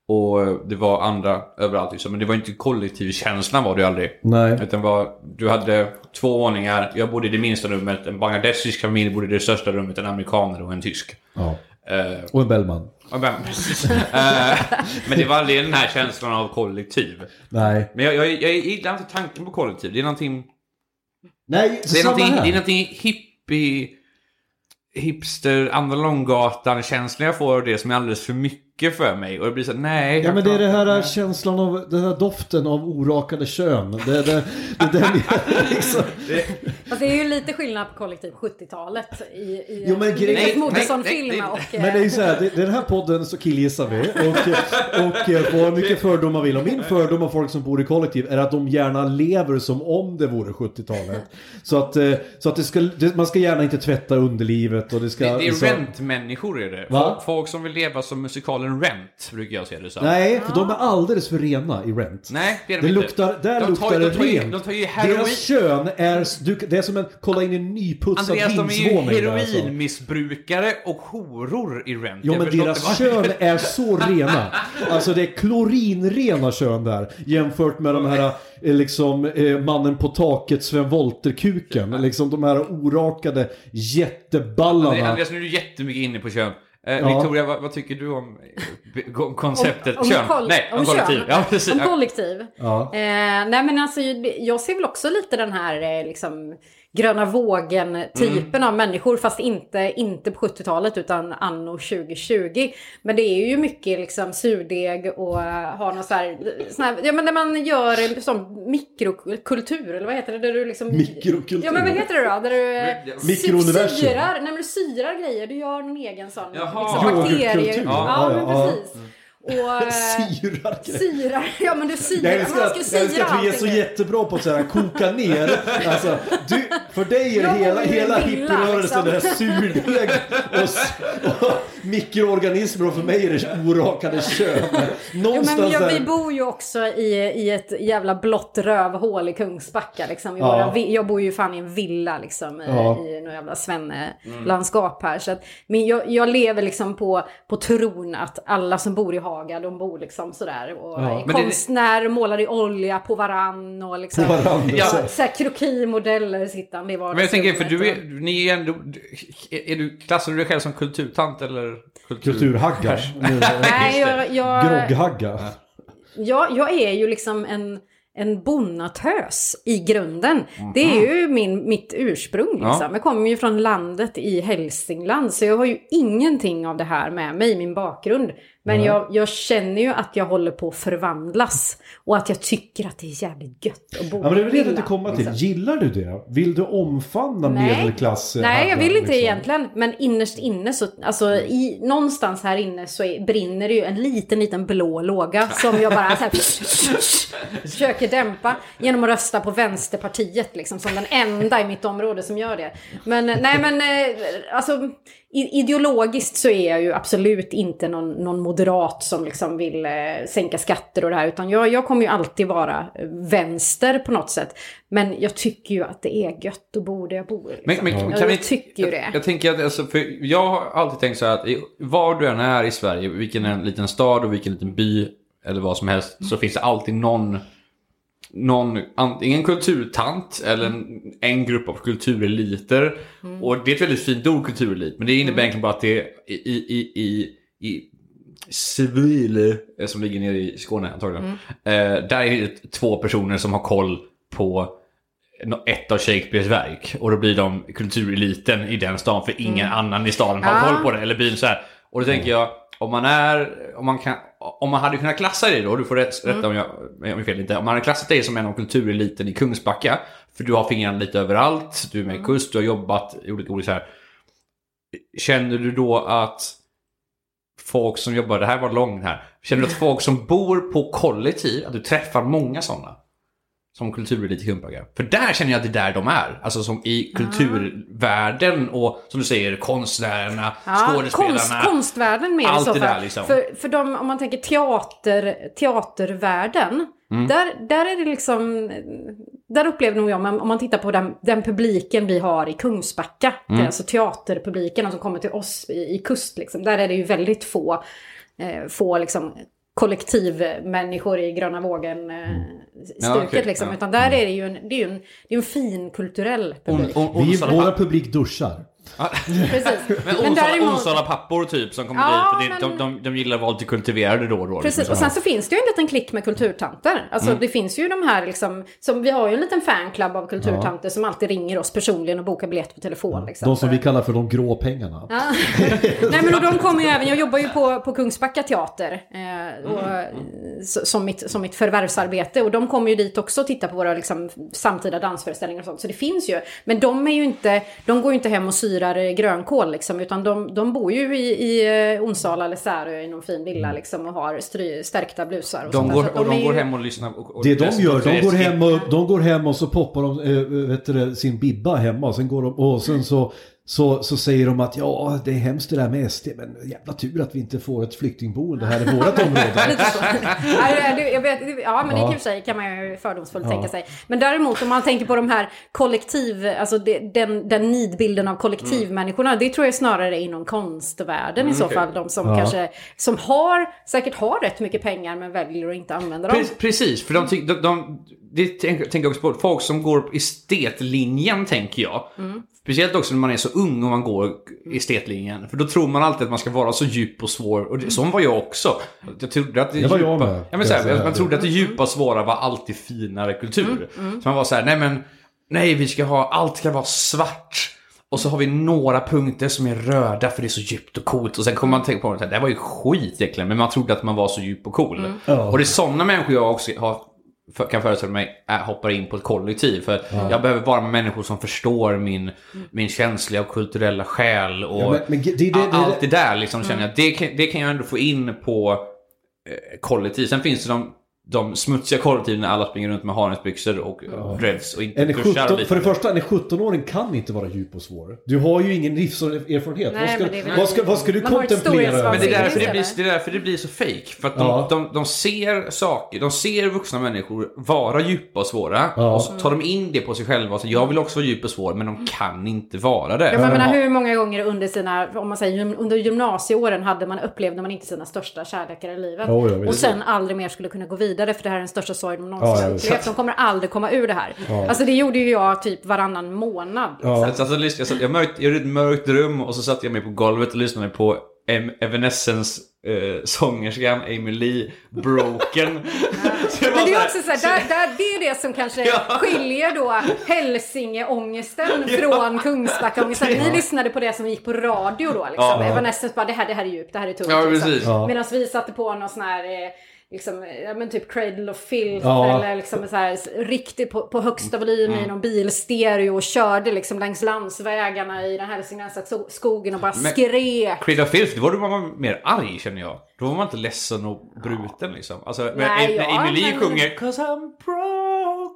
och det var andra överallt. Liksom. Men det var inte kollektivkänslan var det ju aldrig. Nej. Utan var, du hade två våningar, jag bodde i det minsta rummet, en bangladeshisk familj bodde i det största rummet, en amerikaner och en tysk. ja. Eh, Och en Bellman. och men, Eh, men det var aldrig den här känslan av kollektiv. Nej. Men jag, jag, jag gillar inte tanken på kollektiv. Det är någonting, Nej, det är någonting, här. det är någonting hippie, hipster, andra långgatan-känslan jag får av det som är alldeelse för mycket för mig. Och det blir så nej. Ja men det är det här känslan av, den här doften av orakade kön. Det, det, det, det, den, liksom, Fast det är ju lite skillnad på kollektiv 70-talet i, i Jo, men Nej, Moodysson-film och... Men det är ju så här, det, den här podden så killgissar vi och, och eh, får hur mycket fördomar vill. Och min fördom av folk som bor i kollektiv är att de gärna lever som om det vore 70-talet. Så att, eh, så att det ska, det, man ska gärna inte tvätta underlivet och det ska... Det, det är rent-människor är det. Va? Folk, folk som vill leva som musikalen Rent, brukar jag se det som. Nej, för de är alldeles för rena i Rent. Nej, det är de Det inte. luktar, där De tar- luktar det de tar ju- rent. de tar ju heroin- Deras kön är, du, det är som en, kolla in en nyputsad Andreas, de är ju vindsvåning alltså. heroinmissbrukare och horor i Rent. Jo Jag men deras kön är så rena. Alltså det är klorinrena kön där. Jämfört med de här eh, liksom eh, mannen på taket Sven Wollter-kuken. Liksom de här orakade jätteballarna. Andreas, nu är du jättemycket inne på kön. Eh, Ja. Victoria, vad, vad tycker du om eh, om konceptet Om- om kön? koll- Nej, om, om kollektiv. kön. Ja, precis. Om kollektiv. Ja. Eh, nej men alltså jag ser väl också lite den här eh, liksom gröna vågen-typen av människor. Fast inte, inte på 70-talet utan anno 2020. Men det är ju mycket liksom surdeg och uh, har någon så här, sån här, ja men när man gör en sån mikrokultur eller vad heter det? Där du liksom, Mikrokultur? Ja men vad heter det då? Där du eh, Mikrouniversum. syrar, nej men du syrar grejer, du gör någon egen sån Jaha. liksom, bakterier. Ja, Ja, men ja. precis. Och, eh, Syrar. Syrar, ja men du Jag syrar, älskar, man ska jag älskar att vi är så jättebra på att så här, koka ner. Alltså, du, för dig är Jag hela, i hela hippierörelsen liksom. det här surdeg och, och mikroorganismer och för mig är det orakade kön. Jo, Någonstans men jag, vi bor ju också i, i ett jävla blått rövhål i Kungsbacka. Liksom, i Ja. våra, jag bor ju fan i en villa liksom, i- Ja. i något jävla svenne-landskap här. Så att, men jag, jag lever liksom på, på tron att alla som bor i Haga, de bor liksom sådär. Och Ja. är Men det- konstnär, målar i olja på varann och liksom... På varandra. Ja. så. Så här krokimodeller sittande i Men jag tänker, för du vardagsrummet är, ni är ändå, är du, klassar du dig själv som kulturtant eller? Kultur... Kulturhagga. Nu- Nej, jag, jag, Grogghagga. Ja, jag är ju liksom en, en bonnatös i grunden. Det är ju min, mitt ursprung. Liksom. Ja. Jag kommer ju från landet i Hälsingland. Så jag har ju ingenting av det här med mig, min bakgrund. Men jag, jag känner ju att jag håller på att förvandlas. Och att jag tycker att det är jävligt gött att bo Ja, men det är väl det i inte komma till. liksom. Gillar du det? Vill du omfamna Nej. medelklass? eh, Nej, jag vill inte det liksom? egentligen. Men innerst inne så, alltså i, någonstans här inne så är, brinner det ju en liten, liten blå låga som jag bara så här, försöker dämpa genom att rösta på Vänsterpartiet liksom som den enda i mitt område som gör det. Men eh, nej, men eh, alltså ideologiskt så är jag ju absolut inte någon, någon moderat som liksom vill eh, sänka skatter och det här, utan jag, jag kommer ju alltid vara vänster på något sätt. Men jag tycker ju att det är gött att bo där jag bor. Men, Liksom. men, Ja, kan vi, jag tycker ju det. Jag, jag tänker att, alltså, för jag har alltid tänkt så här att var du än är i Sverige, vilken en liten stad och vilken liten by eller vad som helst, så finns det alltid någon, någon antingen kulturtant eller en, en grupp av kultureliter. Och det är ett väldigt fint ord, kulturelit, men det innebär egentligen bara att det är i, i, i, i Civil, eh, som ligger nere i Skåne antagligen. Eh, där är det två personer som har koll på ett av Shakespeares verk. Och då blir de kultureliten i den stan för ingen annan i staden har Ja. koll på det. Eller byn så här. Och då tänker jag, om man är, om man kan, om man hade kunnat klassa dig då, du får rätt, rätta om jag, om jag fel inte. Om man hade klassat dig som en av kultureliten i Kungsbacka, för du har fingrarna lite överallt, du är med i kust, du har jobbat i olika olika så här. Känner du då att folk som jobbar, det här var långt här. Känner du att folk som bor på kollektiv, att du träffar många sådana? Som kulturelit i Kungsbacka. För där känner jag att det är där de är. Alltså som i kulturvärlden och som du säger konstnärerna, skådespelarna. konst, konstvärlden mer allt i så det fall. där liksom. För, för de, om man tänker teater, teatervärlden. Mm. Där, där är det liksom, där upplever nog jag, om man tittar på den, den publiken vi har i Kungsbacka, Mm. det alltså teaterpubliken som kommer till oss i, i kust, liksom, där är det ju väldigt få, eh, få liksom, kollektivmänniskor i gröna vågen eh, stuket Ja, okej, liksom. ja. Utan där är det ju en, det är ju en, det är en fin kulturell publik. On, on, Vi, våra publik duschar. Precis. men Onsala, däremot- Onsala pappor typ som kommer Ja, dit. För det, men- de, de, de gillar att vara lite kultiverade då och då. Precis, liksom. och sen så finns det ju en liten klick med kulturtanter. Alltså det finns ju de här liksom, som vi har ju en liten fanclub av kulturtanter som alltid ringer oss personligen och bokar biljett på telefon. Liksom, De som vi kallar för de grå pengarna. Ja. Nej men och de kommer ju även, jag jobbar ju på, på Kungsbacka teater eh, och, s- som, mitt, som mitt förvärvsarbete och de kommer ju dit också och tittar på våra liksom, samtida dansföreställningar och sånt. Så det finns ju. Men de är ju inte, de går ju inte hem och syrar eh, grönkål liksom utan de, de bor ju i, i eh, Onsala eller Särö i någon fin villa liksom och har stry, stärkta blusar. Och de sånt går, Så att och de är går ju- hem och lyssnar. Och, och Det de gör, de går, hem och, de går hem och så poppar de äh, vet du, det, sin bibba hemma och sen, går de, och sen så, så, så säger de att ja, det är hemskt det där med SD, men jävla tur att vi inte får ett flyktingboende här i vårt område. Ja, det- jag vet, ja, men det Ja. kan i och för sig kan man ju fördomsfullt tänka sig. Men däremot om man tänker på de här kollektiv, alltså det, den, den nidbilden av kollektivmänniskorna, det tror jag snarare är inom konstvärlden i så okej. fall. De som Ja. kanske, som har, säkert har rätt mycket pengar men väljer att inte använda dem. Pre- Precis, för de, ty- de, de, det tänker jag också på. Folk som går på estetlinjen tänker jag. Mm. Speciellt också när man är så ung och man går estetlinjen. För då tror man alltid att man ska vara så djup och svår. Och det, så var jag också. Jag trodde att det, Det var djupa, jag med, Ja, men så här, man trodde att det djupa och svåra var alltid finare kultur. Mm, Så man var så här, nej men nej vi ska ha, allt ska vara svart. Och så har vi några punkter som är röda för det är så djupt och coolt. Och sen kommer man tänka på att det här var ju skit egentligen. Men man trodde att man var så djup och cool. Ja. Och det är sådana människor jag också har, kan föreställa mig äh, hoppar in på ett kollektiv. För jag behöver vara med människor som förstår min, min känsliga och kulturella själ. Och Ja, men- men det- det- det- allt det där liksom känner jag. Det kan, det kan jag ändå få in på eh, kollektiv. Sen finns det de, de smutsiga kollektiven när alla springer runt med harnesbyxor och dreads och inte En duschar. och 17, för det första, en 17-åring kan inte vara djup och svår. Du har ju ingen livserfarenhet. Nej, vad, ska, väl- vad, ska, vad ska du kontemplera? Men det är, därför det, blir, det är därför det blir så fake. För att de, Ja. de, de ser saker, de ser vuxna människor vara djupa och svåra. Ja. Och så tar de in det på sig själva. och Så jag vill också vara djup och svår, men de kan inte vara det. Ja, men menar, hur många gånger under sina, om man säger under gymnasieåren hade man, upplevde man inte sina största kärlekar i livet. Visst. och sen aldrig mer skulle kunna gå vidare för det här är den största sorgen de någonsin Ja, ja, upplevt. De kommer aldrig komma ur det här. Alltså det gjorde ju jag typ varannan månad. Ja. Alltså, alltså, lyssna, jag, satt, jag, mörkt, jag gjorde ett mörkt rum och så satte jag mig på golvet och lyssnade på em, Evanescence eh, sångerskan Amy Lee, Broken. Jag var Men det är också så här, där, där, det är det som kanske Ja. skiljer då Hälsingeångesten från Kungsbackaångesten. Ni lyssnade på det som gick på radio då liksom. Ja. Evanescence bara, det här, det här är djupt, det här är tungt. Ja, liksom. precis. Ja. Medan vi satte på någon sån här eh, Liksom, ja, men typ Cradle of Filth Ja. eller liksom så här, riktigt på, på högsta volym i någon bilstereo och körde liksom längs landsvägarna i den hälsingländska so- skogen och bara Men- skrek. Creed of Filth, då var man mer arg känner jag. Då var man inte ledsen och bruten liksom. Alltså, men Nej, när ja, Amy Lee men- sjunger 'Cause I'm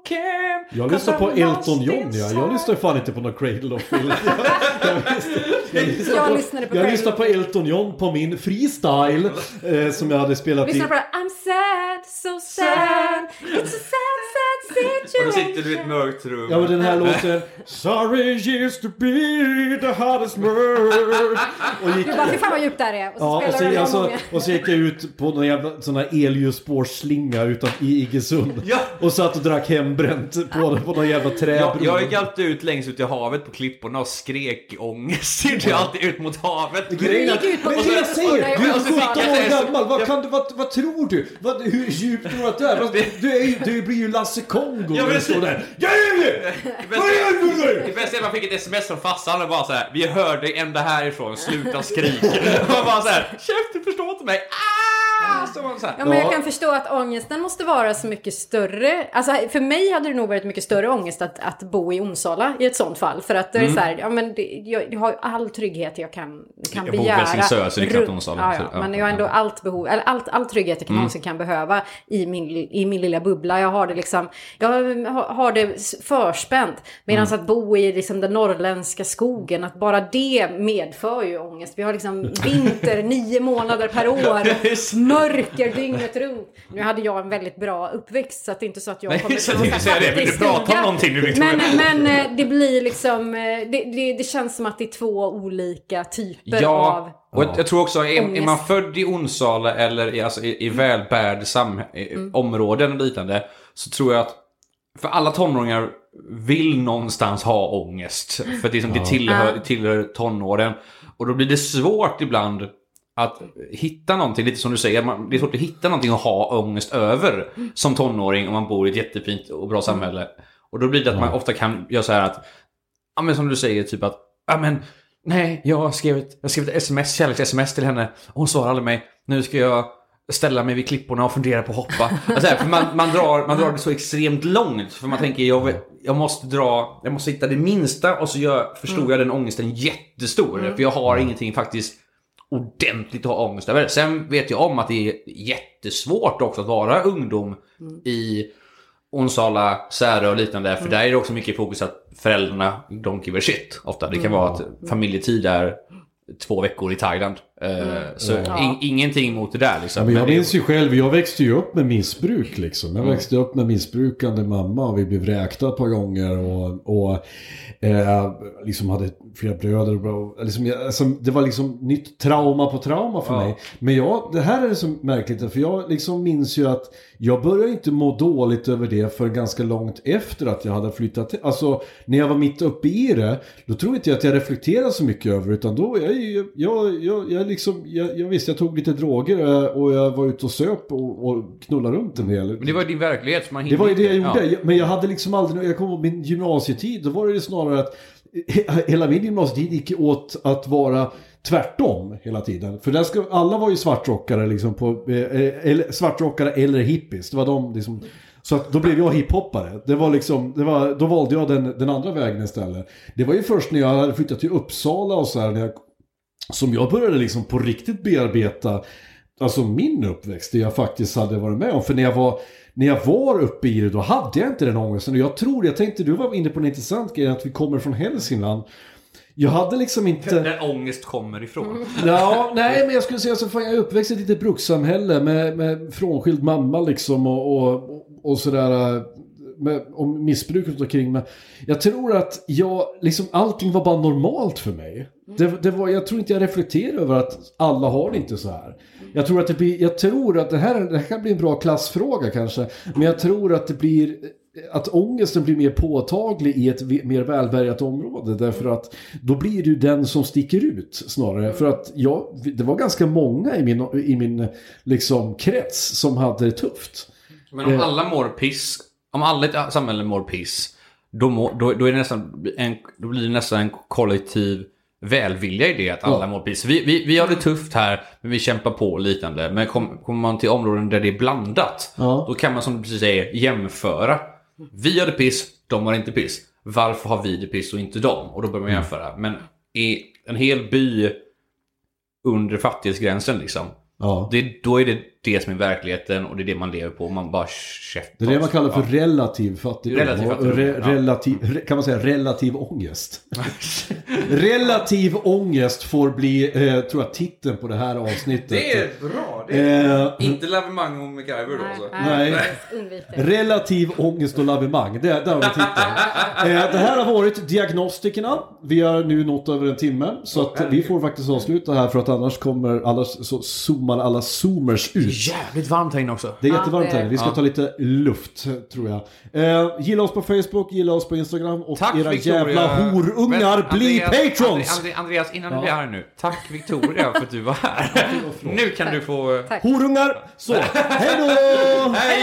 broken' Jag lyssnar på Elton John, ja. inside." Jag lyssnar fan inte på någon Cradle of Filth. Jag, jag, lyssnar Jag på, lyssnade på jag lyssnar Elton John på min freestyle eh, som jag hade spelat i. Lyssna på det. I'm sad, so sad. It's a sad, sad. Och då sitter du i ett mörkt rum. Ja men den här låten Sorry used to be the hottest bird Och gick, Du bara, fy fan vad djupt det här är. Och så ja, och, så, alltså, och så gick jag ut på någon jävla sån här elljusspårsslinga utan i Iggesund Ja. Och satt och drack hembränt på, på någon jävla Jag, träbro jag gick alltid ut längst ut i havet på klipporna och skrek ångest. Gick jag alltid ut mot havet. Grejen är, gick men det jag säger! Du är Och så fick 17 jag år gammal, vad, kan du, vad, vad tror du? Vad, hur djupt tror du att det är? Du, är ju, du blir ju Lasse Kongo Ja, när du men- står där! Det bästa är att man fick ett sms från farsan och bara så här: Vi hör dig ända härifrån, sluta skrik. Och man bara så här: Käft, du förstår inte mig. Ah! Så man så här. Ja, men Ja. jag kan förstå att ångesten måste vara så mycket större. Alltså, för mig hade det nog varit mycket större ångest att, att bo i Onsala i ett sånt fall. För att det är Mm. så här, ja men det, jag, jag har all trygghet jag kan, kan Jag bor i begära. Helsingör, så det är knappt Onsala, Ja, ja, men jag har ändå allt behov, eller allt, all trygghet jag kan någonsin kan behöva i min, i min lilla bubbla. Jag har det liksom, jag har, det förspänt. Medan Mm. att bo i liksom den norrländska skogen, att bara det medför ju ångest. Vi har liksom vinter nio månader per år, mörker dygnet runt. Nu hade jag en väldigt bra uppväxt så att det är inte så att jag kommer från det. Vill du fattig prata om någonting nu, Victoria? Men, men eh, det blir liksom, eh, det, det, det känns som att det är två olika typer av Ja, och jag, jag tror också, är, är man född i Onsala eller i, alltså, i, i sam, i, Mm. områden och liknande så tror jag att för alla tonåringar vill någonstans ha ångest. För det, är som det tillhör, tillhör tonåren. Och då blir det svårt ibland att hitta någonting, lite som du säger, man, det är svårt att hitta någonting att ha ångest över som tonåring om man bor i ett jättefint och bra samhälle. Och då blir det att man ofta kan göra så här att, ja men som du säger, typ att, ja men nej, jag skrev ett, jag skrev ett sms, kärleks-sms till henne och hon svarade aldrig mig. Nu ska jag ställa mig vid klipporna och fundera på att hoppa. Alltså, här, för man, man, drar, man drar det så extremt långt. För man tänker, jag, jag måste dra, jag måste hitta det minsta och så gör, förstod jag den ångesten jättestor. För jag har ingenting faktiskt ordentligt ha ångest över. Sen vet jag om att det är jättesvårt också att vara ungdom i Onsala, Särö och liknande. För där är det också mycket fokus att föräldrarna don't give a shit. Ofta. Det kan vara att familjetid är två veckor i Thailand. Eh, Så in, ingenting mot det där liksom. Ja, men jag Men det- minns ju själv, jag växte ju upp med missbruk liksom. Jag växte upp med missbrukande mamma och vi blev vräkta ett par gånger och, och eh, liksom hade flera bröder. Och, liksom, jag- alltså, det var liksom nytt trauma på trauma för mig. Men jag, det här är det så märkligt, för jag liksom minns ju att jag började inte må dåligt över det för ganska långt efter att jag hade flyttat till. Alltså när jag var mitt uppe i det, då tror inte jag att jag reflekterade så mycket över utan då, jag, jag, jag, jag, jag liksom, jag, jag visste jag tog lite droger eh, och jag var ute och söp och, och knullade runt en del. Men det var din verklighet. Så man Det var ju det jag gjorde. Jag- Men jag hade liksom aldrig, jag kommer ihåg min gymnasietid, då var det snarare att he- hela min gymnasietid gick åt att vara tvärtom hela tiden. För där ska, alla var ju svartrockare liksom på, eh, eller, svartrockare eller hippies. Det var de liksom, så att då blev jag hiphoppare. Det var liksom, det var, då valde jag den, den andra vägen istället. Det var ju först när jag hade flyttat till Uppsala och så här, när jag, som jag började liksom på riktigt bearbeta alltså min uppväxt, det jag faktiskt hade varit med om. För när jag var, när jag var uppe i det, då hade jag inte den ångesten. Och jag tror, jag tänkte, du var inne på en intressant grej, att vi kommer från Hälsingland. Jag hade liksom inte... Där ångest kommer ifrån. Ja, nej men jag skulle säga så fan jag är uppväxt i ett litet brukssamhälle med, med frånskild mamma liksom och, och, och sådär. Med, och missbruk runt omkring mig. Jag tror att jag, liksom allting var bara normalt för mig. Det, det var, jag tror inte jag reflekterar över att alla har det inte så här. Jag tror att det blir, jag tror att det här, det här kan bli en bra klassfråga kanske. Men jag tror att det blir, att ångesten blir mer påtaglig i ett mer välbärgat område. Därför att då blir du den som sticker ut snarare. För att jag, det var ganska många i min, i min liksom, krets som hade det tufft. Men om alla mår piss, om alla i ett samhälle mår piss, då, mår, då, då, är det nästan en, då blir det nästan en kollektiv välvilja i det att alla Ja. mår piss. Vi, vi, vi har det tufft här, men vi kämpar på och liknande. Men kom, kommer man till områden där det är blandat, Ja. då kan man som du precis säger jämföra. Vi har det piss, de har inte piss. Varför har vi det piss och inte dem? Och då börjar man jämföra. Men i en hel by under fattighetsgränsen liksom. Ja. Det, då är det det som är verkligheten och det är det man lever på. Man bara käftar. Det är det man kallar för relativ fattigdom. Relativ fattigdom, re, ja. relativ, kan man säga relativ ångest? relativ ångest får bli, eh, tror jag, titeln på det här avsnittet. Det är bra. Det Eh, Inte Lavemang och MacGyver då alltså. Nej. Relativ ångest och lavemang, det, där har vi titeln. Eh, det här har varit Diagnostikerna. Vi har nu nått över en timme. Så att vi får faktiskt avsluta här för att annars kommer alla, så zoomar alla zoomers ut. Jävligt varmt här inne också. Det är jättevarmt det är här. Vi ska Ja. ta lite luft, tror jag. Eh, gilla oss på Facebook, gilla oss på Instagram och Tack era Victoria. jävla horungar, Men, bli Andreas, patrons! Andre, Andre, Andreas, innan du blir här nu. Tack Victoria för att du var här. nu kan du få... Tack. Horungar! Så, hej då! Hej!